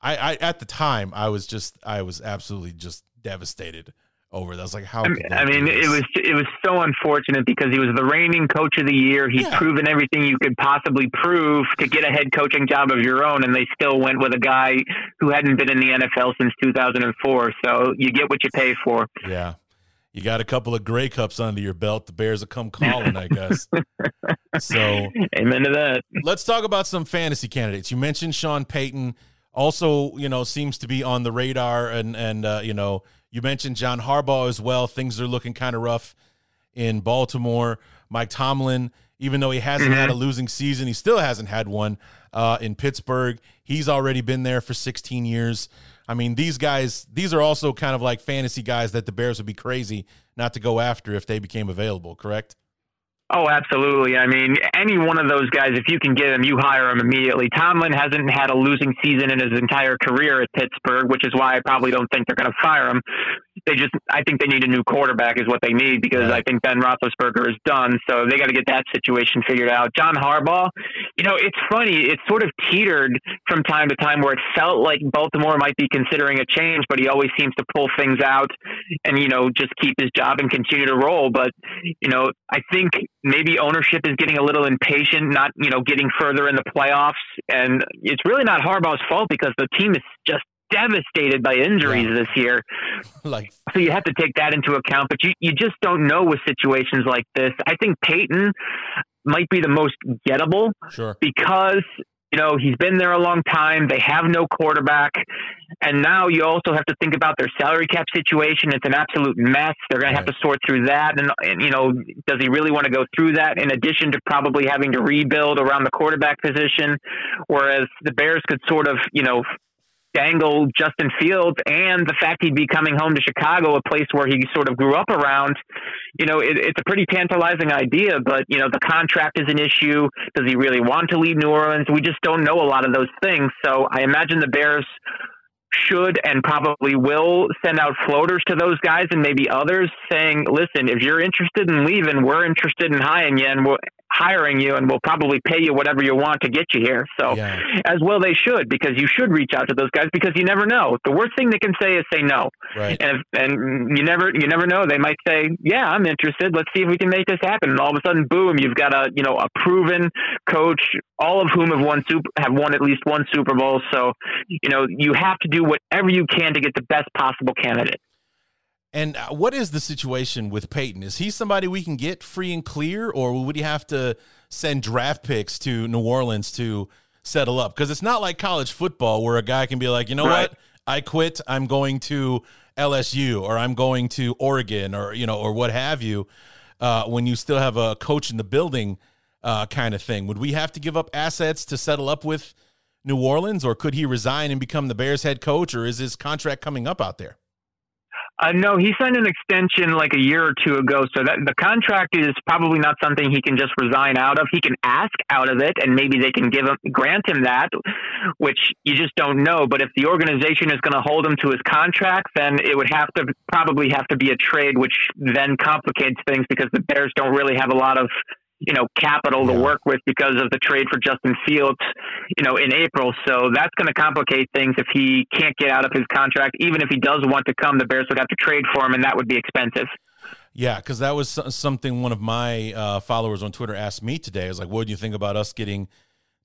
I, I at the time, I was just, I was absolutely just devastated over that. I like, how? I mean, I mean, it was it was so unfortunate because he was the reigning coach of the year. He'd Yeah. proven everything you could possibly prove to get a head coaching job of your own, and they still went with a guy who hadn't been in the NFL since 2004. So you get what you pay for. Yeah. you got a couple of Grey Cups under your belt. The Bears will come calling, I guess. (laughs) so, amen to that. Let's talk about some fantasy candidates. You mentioned Sean Payton. Also, you know, seems to be on the radar, and and uh, you know, you mentioned John Harbaugh as well. Things are looking kind of rough in Baltimore. Mike Tomlin, even though he hasn't mm-hmm. had a losing season, he still hasn't had one uh, in Pittsburgh. He's already been there for 16 years. I mean, these guys, these are also kind of like fantasy guys that the Bears would be crazy not to go after if they became available, correct? Oh, absolutely. I mean, any one of those guys, if you can get him, you hire him immediately. Tomlin hasn't had a losing season in his entire career at Pittsburgh, which is why I probably don't think they're going to fire him. They just, I think they need a new quarterback, is what they need, because right. I think Ben Roethlisberger is done. So they got to get that situation figured out. John Harbaugh, you know, it's funny. It sort of teetered from time to time where it felt like Baltimore might be considering a change, but he always seems to pull things out and, you know, just keep his job and continue to roll. But, you know, I think maybe ownership is getting a little impatient, not you know getting further in the playoffs, and it's really not Harbaugh's fault because the team is just devastated by injuries yeah. this year. (laughs) like so you have to take that into account, but you you just don't know with situations like this. I think Payton might be the most gettable sure. because you know, he's been there a long time. They have no quarterback. And now you also have to think about their salary cap situation. It's an absolute mess. They're going right. to have to sort through that. And, and, you know, does he really want to go through that in addition to probably having to rebuild around the quarterback position? Whereas the Bears could sort of, you know, dangle Justin Fields and the fact he'd be coming home to Chicago, a place where he sort of grew up around, you know, it, it's a pretty tantalizing idea. But you know, the contract is an issue. Does he really want to leave New Orleans? We just don't know a lot of those things. So I imagine the Bears should and probably will send out floaters to those guys and maybe others saying, listen, if you're interested in leaving, we're interested in hiring you and we'll, hiring you and will probably pay you whatever you want to get you here. So yeah. as well they should because you should reach out to those guys because you never know. The worst thing they can say is say no. Right. And if, and you never you never know. They might say, "Yeah, I'm interested. Let's see if we can make this happen." And all of a sudden, boom, you've got a, you know, a proven coach, all of whom have won super have won at least one Super Bowl. So, you know, you have to do whatever you can to get the best possible candidate. And uh, what is the situation with Payton? Is he somebody we can get free and clear, or would he have to send draft picks to New Orleans to settle up? Because it's not like college football where a guy can be like, you know right. what, I quit. I'm going to LSU, or I'm going to Oregon, or you know, or what have you. Uh, when you still have a coach in the building, uh, kind of thing, would we have to give up assets to settle up with New Orleans, or could he resign and become the Bears head coach, or is his contract coming up out there? Uh, no, he signed an extension like a year or two ago, so that the contract is probably not something he can just resign out of. He can ask out of it, and maybe they can give him grant him that, which you just don't know. But if the organization is going to hold him to his contract, then it would have to probably have to be a trade, which then complicates things because the Bears don't really have a lot of you know, capital to work with because of the trade for Justin Fields, you know, in April. So that's going to complicate things if he can't get out of his contract. Even if he does want to come, the Bears would have to trade for him, and that would be expensive. Yeah, because that was something one of my uh, followers on Twitter asked me today. I was like, "What do you think about us getting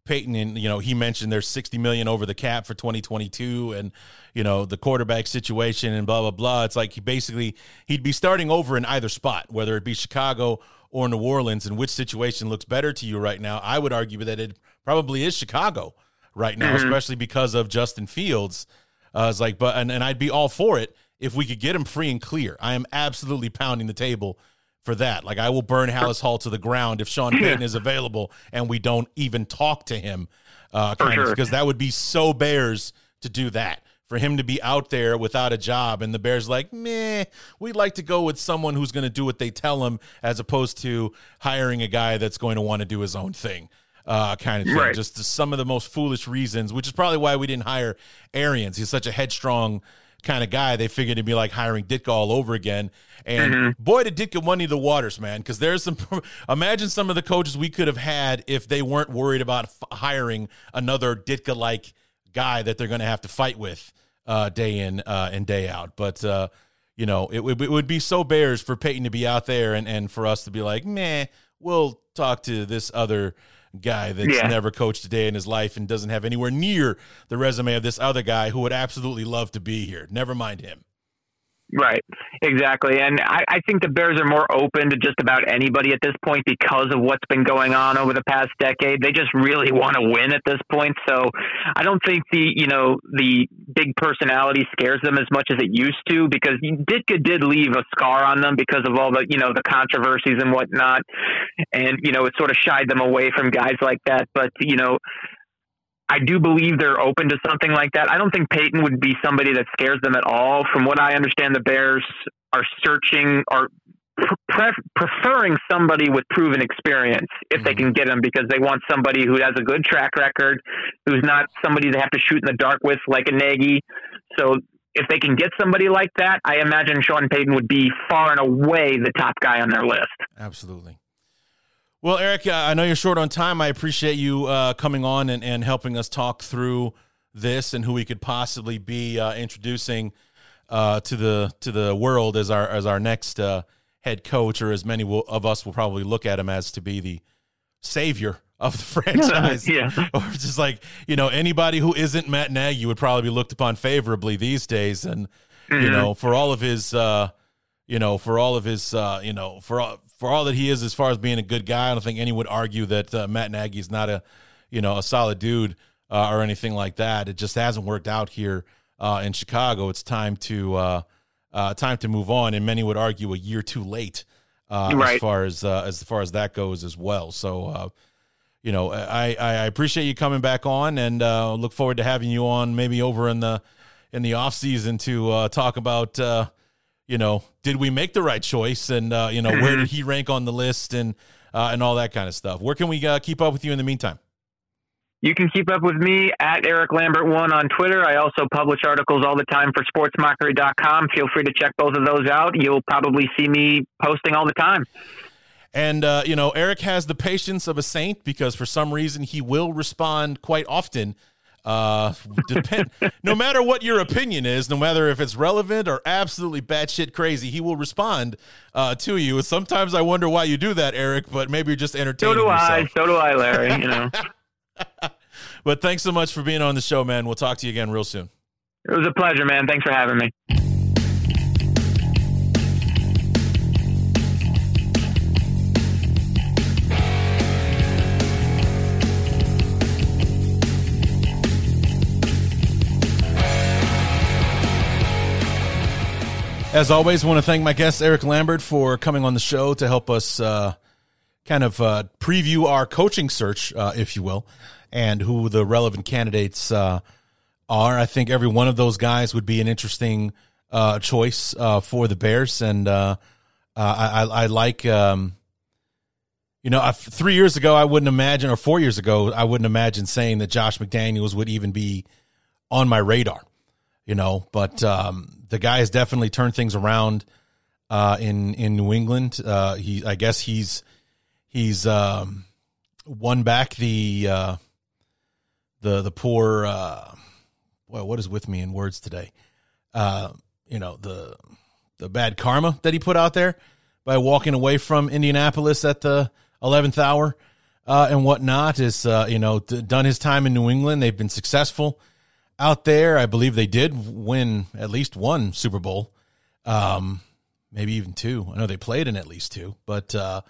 Payton?" And you know, he mentioned there's 60 million over the cap for 2022, and you know the quarterback situation and blah blah blah. It's like he basically he'd be starting over in either spot, whether it be Chicago or New Orleans, and which situation looks better to you right now? I would argue that it probably is Chicago right now, mm-hmm. especially because of Justin Fields. Uh, it's like, but and, and I'd be all for it if we could get him free and clear. I am absolutely pounding the table for that. Like I will burn Halas Hall to the ground if Sean (laughs) Payton is available and we don't even talk to him, uh, kind sure. of because that would be so Bears to do that for him to be out there without a job and the Bears like, meh, we'd like to go with someone who's going to do what they tell him as opposed to hiring a guy that's going to want to do his own thing. Uh, kind of thing. Right. Just some of the most foolish reasons, which is probably why we didn't hire Arians. He's such a headstrong kind of guy. They figured it'd be like hiring Ditka all over again. And mm-hmm. boy, did Ditka money the waters, man. Because there's some. (laughs) imagine some of the coaches we could have had if they weren't worried about f- hiring another Ditka like guy that they're going to have to fight with uh, day in uh, and day out. But uh, you know, it, it, would be so Bears for Payton to be out there and, and for us to be like, meh, we'll talk to this other guy that's yeah. never coached a day in his life and doesn't have anywhere near the resume of this other guy who would absolutely love to be here. Never mind him. Right, exactly. And I, I think the Bears are more open to just about anybody at this point because of what's been going on over the past decade. They just really (laughs) want to win at this point. So I don't think the, you know, the big personality scares them as much as it used to because Ditka did leave a scar on them because of all the, you know, the controversies and whatnot. And, you know, it sort of shied them away from guys like that. But, you know, I do believe they're open to something like that. I don't think Payton would be somebody that scares them at all. From what I understand, the Bears are searching or pre- preferring somebody with proven experience if mm-hmm. they can get him because they want somebody who has a good track record, who's not somebody they have to shoot in the dark with like a Nagy. So if they can get somebody like that, I imagine Sean Payton would be far and away the top guy on their list. Absolutely. Well, Erik, uh, I know you're short on time. I appreciate you uh, coming on and, and helping us talk through this and who we could possibly be uh, introducing uh, to the to the world as our as our next uh, head coach, or as many will, of us will probably look at him as to be the savior of the (laughs) franchise. (laughs) yeah. (laughs) Or just like you know anybody who isn't Matt Nagy would probably be looked upon favorably these days, and mm-hmm. you know for all of his. Uh, you know, for all of his, you know, for all, for all that he is as far as being a good guy, I don't think anyone would argue that uh, Matt Nagy is not a, you know, a solid dude uh, or anything like that. It just hasn't worked out here uh, in Chicago. It's time to uh, uh, time to move on, and many would argue a year too late uh, right. as far as as far as that goes as well. So. you know, I, I appreciate you coming back on, and look forward to having you on maybe over in the in the off season to talk about you know, did we make the right choice? And, uh, you know, where did he rank on the list and, uh, and all that kind of stuff. Where can we uh, keep up with you in the meantime? You can keep up with me at Erik Lambert1 on Twitter. I also publish articles all the time for sportsmockery.com. Feel free to check both of those out. You'll probably see me posting all the time. And, uh, you know, Erik has the patience of a saint because for some reason he will respond quite often uh, depend. (laughs) no matter what your opinion is, no matter if it's relevant or absolutely batshit crazy, he will respond uh, to you. Sometimes I wonder why you do that, Erik. But maybe you're just entertaining. So do yourself. I. So do I, Larry. You know. (laughs) (laughs) but thanks so much for being on the show, man. We'll talk to you again real soon. It was a pleasure, man. Thanks for having me. As always, I want to thank my guest, Erik Lambert, for coming on the show to help us uh, kind of uh, preview our coaching search, uh, if you will, and who the relevant candidates uh, are. I think every one of those guys would be an interesting uh, choice uh, for the Bears. And I, I, I, like, um, you know, three years ago, I wouldn't imagine, or four years ago, I wouldn't imagine saying that Josh McDaniels would even be on my radar you know, but um, the guy has definitely turned things around uh, in in New England. Uh, he, I guess he's he's um, won back the uh, the the poor. Uh, well, what is with me in words today? Uh, you know the the bad karma that he put out there by walking away from Indianapolis at the eleventh hour uh, and whatnot. Is you know done his time in New England. They've been successful out there. I believe they did win at least one Super Bowl, um, maybe even two. I know they played in at least two, but uh,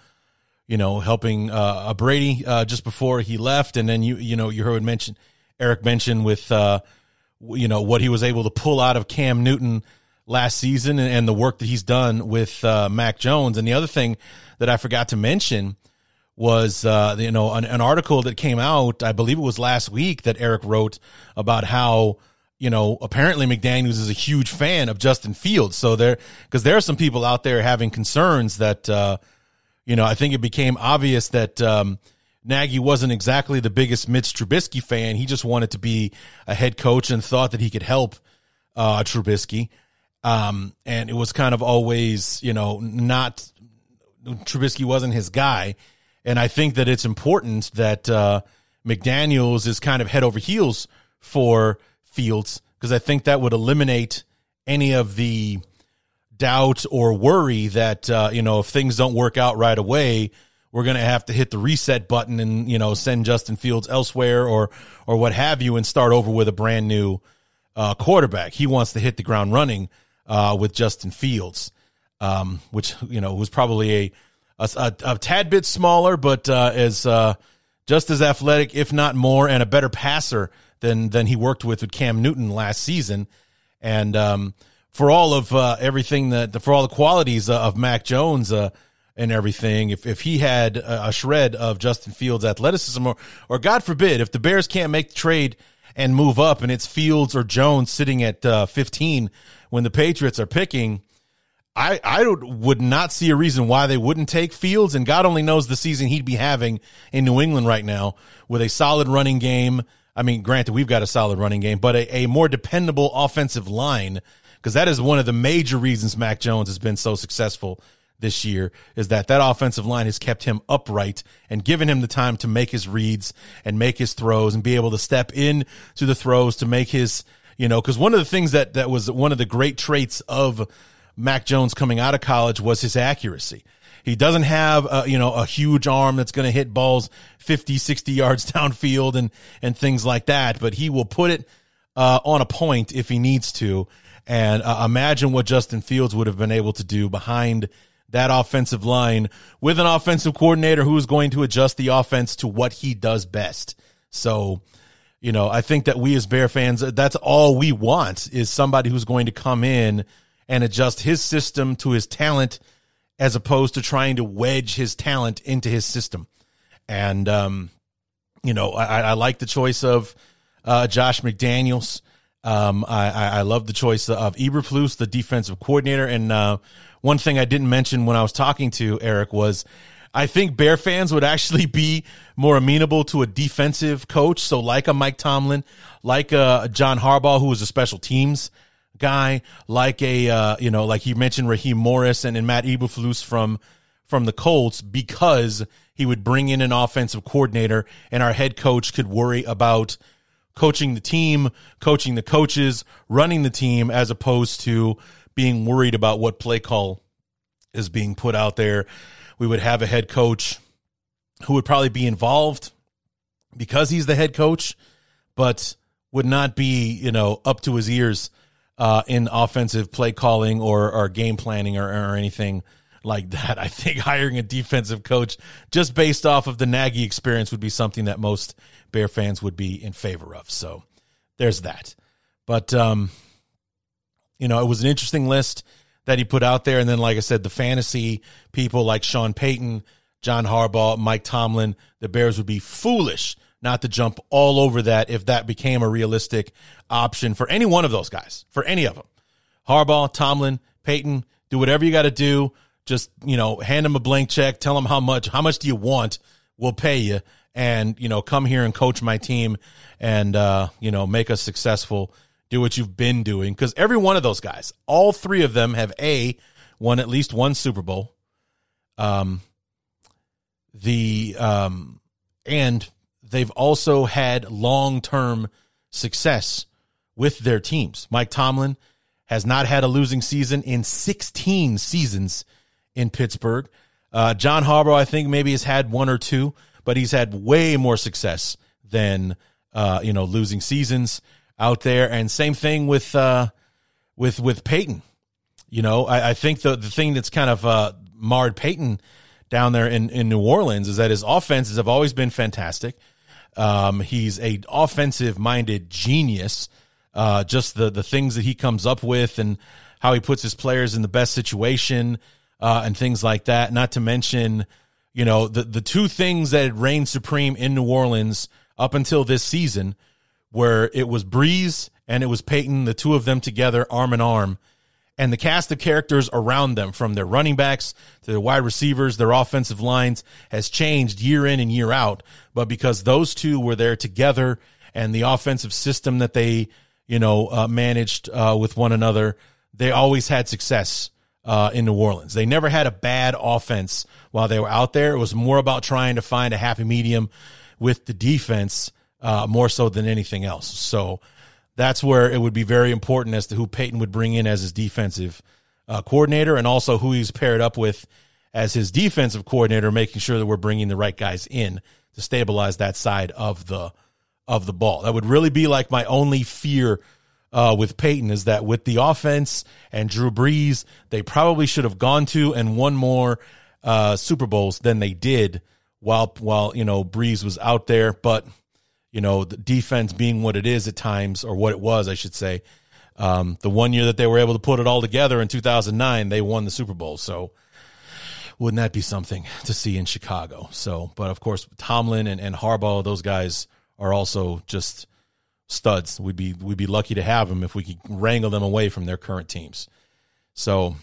you know, helping uh, Brady uh, just before he left, and then you you know you heard mention Erik mentioned with uh, you know what he was able to pull out of Cam Newton last season and, and the work that he's done with uh, Mac Jones, and the other thing that I forgot to mention was uh, you know an, an, article that came out i believe it was last week that erik wrote about how you know apparently mcdaniels is a huge fan of justin fields. So there because there are some people out there having concerns that uh, you know i think it became obvious that um, nagy wasn't exactly the biggest mitch trubisky fan. He just wanted to be a head coach and thought that he could help uh, trubisky. Um, and it was kind of always you know not trubisky wasn't his guy and I think that it's important that uh, McDaniels is kind of head over heels for Fields because I think that would eliminate any of the doubt or worry that uh, you know if things don't work out right away, we're going to have to hit the reset button and you know send Justin Fields elsewhere or or what have you and start over with a brand new uh, quarterback. He wants to hit the ground running uh, with Justin Fields, um, which you know was probably a a, a tad bit smaller, but uh, as uh, just as athletic, if not more, and a better passer than than he worked with with Cam Newton last season. And um, for all of uh, everything that for all the qualities of Mac Jones uh, and everything, if if he had a, a shred of Justin Fields' athleticism, or or God forbid, if the Bears can't make the trade and move up, and it's Fields or Jones sitting at uh, 15 when the Patriots are picking I, I would not see a reason why they wouldn't take Fields, and God only knows the season he'd be having in New England right now with a solid running game. I mean, granted, we've got a solid running game, but a, a more dependable offensive line, because that is one of the major reasons Mac Jones has been so successful this year, is that that offensive line has kept him upright and given him the time to make his reads and make his throws and be able to step in to the throws to make his, you know, because one of the things that, that was one of the great traits of Mac Jones coming out of college was his accuracy. He doesn't have a, you know a huge arm that's going to hit balls 50, 60 (laughs) yards downfield and and things like that, but he will put it uh, on a point if he needs to. And uh, imagine what Justin Fields would have been able to do behind that offensive line with an offensive coordinator who is going to adjust the offense to what he does best. So, you know, I think that we as Bear fans, that's all we want is somebody who's going to come in and adjust his system to his talent as opposed to trying to wedge his talent into his system. And, um, you know, I, I like the choice of uh, Josh McDaniels. Um, I, I love the choice of Eberflus, the defensive coordinator. And uh, one thing I didn't mention when I was talking to Erik was I think Bear fans would actually be more amenable to a defensive coach. So like a Mike Tomlin, like a John Harbaugh, who was a special teams guy like a uh, you know like he mentioned Raheem Morris and, and Matt Eberflus from from the Colts because he would bring in an offensive coordinator and our head coach could worry about coaching the team, coaching the coaches, running the team as opposed to being worried about what play call is being put out there. We would have a head coach who would probably be involved because he's the head coach, but would not be, you know, up to his ears uh, in offensive play calling or, or game planning or, or anything like that. (laughs) I think hiring a defensive coach just based off of the Nagy experience would be something that most Bear fans would be in favor of. So there's that. But, um, you know, it was an interesting list that he put out there. And then, like I said, the fantasy people like Sean Payton, John Harbaugh, Mike Tomlin, the Bears would be foolish not to jump all over that if that became a realistic option for any one of those guys, for any of them. Harbaugh, Tomlin, Payton, do whatever you got to do. Just, you know, hand them a blank check, tell them how much, how much do you want? We'll pay you. And, you know, come here and coach my team and, uh, you know, make us successful. Do what you've been doing. Cause every one of those guys, all three of them have A, won at least one Super Bowl. Um, the, um, and they've also had long term success with their teams. Mike Tomlin has not had a losing season in 16 seasons in Pittsburgh. Uh, John Harbaugh, I think, maybe has had one or two, but he's had way more success than uh, you know losing seasons out there. And same thing with uh, with with Payton. You know, I, I, think the the thing that's kind of uh, marred Payton down there in, in New Orleans is that his offenses have always been fantastic. Um, he's a offensive minded genius. Uh, just the the things that he comes up with and how he puts his players in the best situation uh, and things like that. Not to mention, you know, the the two things that had reigned supreme in New Orleans up until this season, where it was Brees and it was Payton, the two of them together, arm in arm and the cast of characters around them, from their running backs to their wide receivers, their offensive lines, has changed year in and year out. But because those two were there together and the offensive system that they, you know, uh, managed uh, with one another, they always had success uh, in New Orleans. They never had a bad offense while they were out there. It was more about trying to find a happy medium with the defense uh, more so than anything else. So, that's where it would be very important as to who Payton would bring in as his defensive uh, coordinator and also who he's paired up with as his defensive coordinator, making sure that we're bringing the right guys in to stabilize that side of the of the ball. That would really be like my only fear uh, with Payton is that with the offense and Drew Brees, they probably should have gone to and won more uh, Super Bowls than they did while while you know Brees was out there. But you know the defense being what it is at times, or what it was, I should say. Um, the one year that they were able to put it all together in 2009, they won the Super Bowl. So wouldn't that be something to see in Chicago? So, but of course, Tomlin and, and Harbaugh, those guys are also just studs. We'd be we'd be lucky to have them if we could wrangle them away from their current teams. So,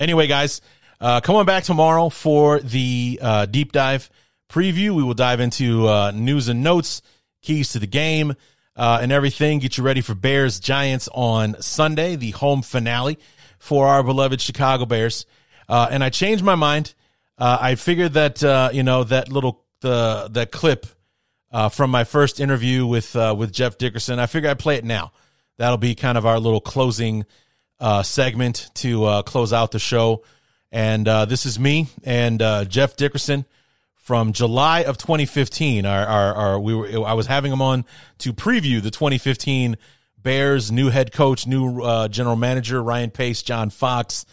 anyway, guys, uh, come on back tomorrow for the uh, deep dive preview. We will dive into uh, news and notes, keys to the game, uh, and everything. Get you ready for Bears Giants on Sunday, the home finale for our beloved Chicago Bears. Uh, and I changed my mind. Uh, I figured that you know that little the that clip uh, from my first interview with uh, with Jeff Dickerson. I figure I'd play it now. That'll be kind of our little closing uh, segment to uh, close out the show. And uh, this is me and uh, Jeff Dickerson from July of 2015. Our, our, our, we were I was having him on to preview the 2015 Bears new head coach, new general manager Ryan Pace, John Fox,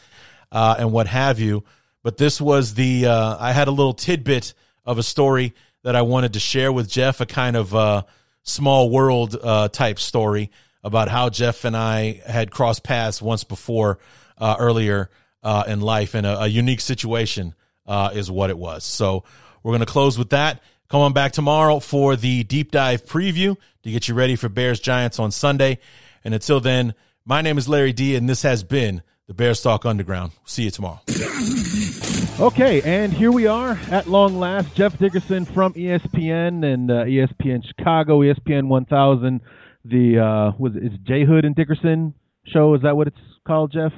and what have you. But this was the I had a little tidbit of a story that I wanted to share with Jeff, a kind of uh, small world uh, type story about how Jeff and I had crossed paths once before uh, earlier uh, in life in a, a unique situation uh, is what it was. So we're going to close with that. Come on back tomorrow for the deep dive preview to get you ready for Bears Giants on Sunday. And until then, my name is Larry D, and this has been the Bears Talk Underground. See you tomorrow. Okay, and here we are at long last. Jeff Dickerson from ESPN and uh, ESPN Chicago, ESPN 1000. The uh, was it's J Hood and Dickerson show. Is that what it's called, Jeff?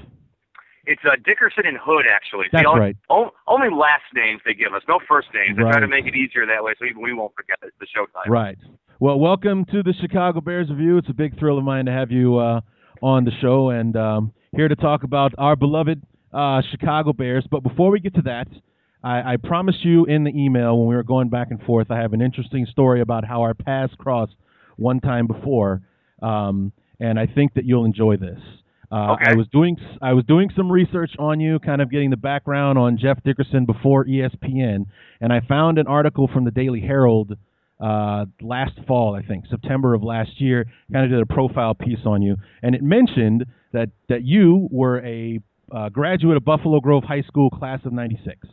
It's uh, Dickerson and Hood, actually. That's only, right. O- only last names they give us, no first names. They try Right. to make it easier that way, so even we won't forget the, the show time. Right. Well, welcome to the Chicago Bears Review. It's a big thrill of mine to have you uh, on the show and um, here to talk about our beloved uh, Chicago Bears. But before we get to that, I, I promised you in the email when we were going back and forth, I have an interesting story about how our paths crossed one time before, um, and I think that you'll enjoy this. Uh, Okay. I was doing I was doing some research on you, kind of getting the background on Jeff Dickerson before ESPN, and I found an article from the Daily Herald uh, last fall, I think, September of last year. Kind of did a profile piece on you, and it mentioned that that you were a uh, graduate of Buffalo Grove High School, class of '96.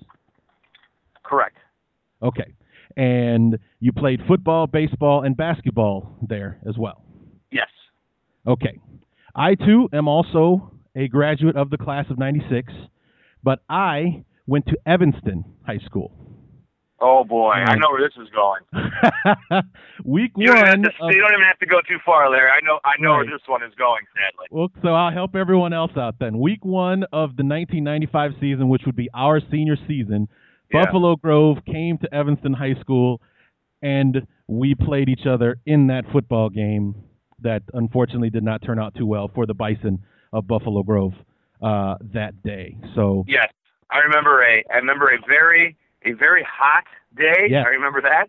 Correct. Okay, and you played football, baseball, and basketball there as well. Yes. Okay. I too am also a graduate of the class of 96, but I went to Evanston High School. Oh boy, I know where this is going. (laughs) Week You one. to, of- you don't even have to go too far, Larry. I know. I know Right. where this one is going. Sadly. well, so I'll help everyone else out then. Week one of the 1995 season, which would be our senior season, Yeah. Buffalo Grove came to Evanston High School, and we played each other in that football game that unfortunately did not turn out too well for the Bison of Buffalo Grove uh, that day. So Yes, I remember a. I remember a very a very hot day. Yes. I remember that.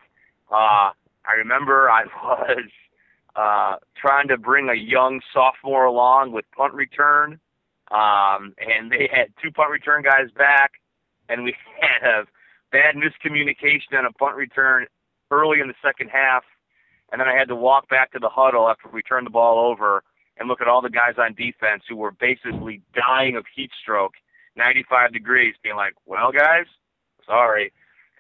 Uh, I remember I (laughs) was uh, trying to bring a young sophomore along with punt return, um, and they had two punt return guys back, and we (laughs) had a bad miscommunication on a punt return early in the second half, and then I had to walk back to the huddle after we turned the ball over and look at all the guys on defense who were basically dying of heat stroke, 95 degrees, being like, "Well, guys, sorry,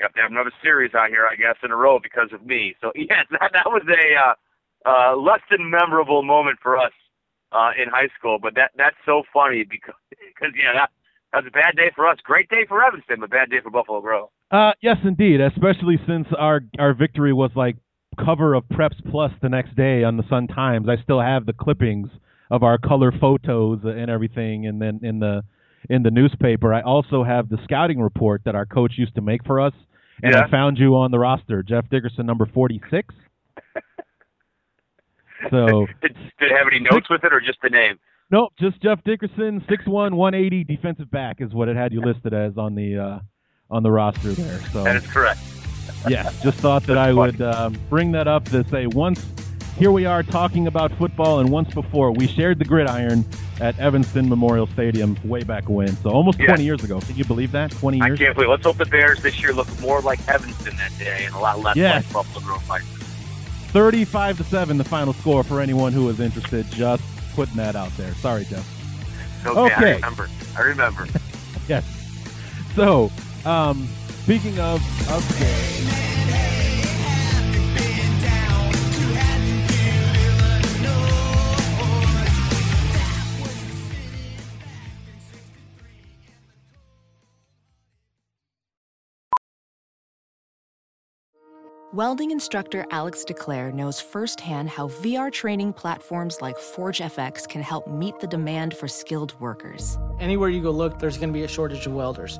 have to have another series out here, I guess, in a row because of me." So (laughs) yes, that that was a uh, uh, less than memorable moment for us uh, in high school, but that that's so funny because (laughs) because yeah, that that was a bad day for us. Great day for Evanston, but bad day for Buffalo Grove. Uh, yes, indeed. Especially since our our victory was like cover of Preps Plus the next day on the Sun Times. I still have the clippings of our color photos and everything, and then in the in the newspaper. I also have the scouting report that our coach used to make for us, and Yeah. I found you on the roster, Jeff Dickerson, number forty six. (laughs) so Did, did it have any notes with it or just the name? nope, just Jeff Dickerson, six one, one eighty, defensive back is what it had you listed as on the uh, on the roster there. So That is correct. Yeah, just thought that I would um, bring that up to say once here we are talking about football, and once before we shared the gridiron at Evanston Memorial Stadium way back when. So almost Yeah. 20 years ago. Can you believe that? 20 years? I can't believe. Let's hope the Bears this year look more like Evanston that day and a lot less Yes. like Buffalo Grove Vikings. 35 to seven, the final score for anyone who is interested. Just putting that out there. Sorry, Jeff. Okay, Okay. I remember. I remember. (laughs) Yes. So, um, speaking of of games, Welding instructor Alex DeClaire knows firsthand how VR training platforms like ForgeFX can help meet the demand for skilled workers. Anywhere you go look, there's going to be a shortage of welders.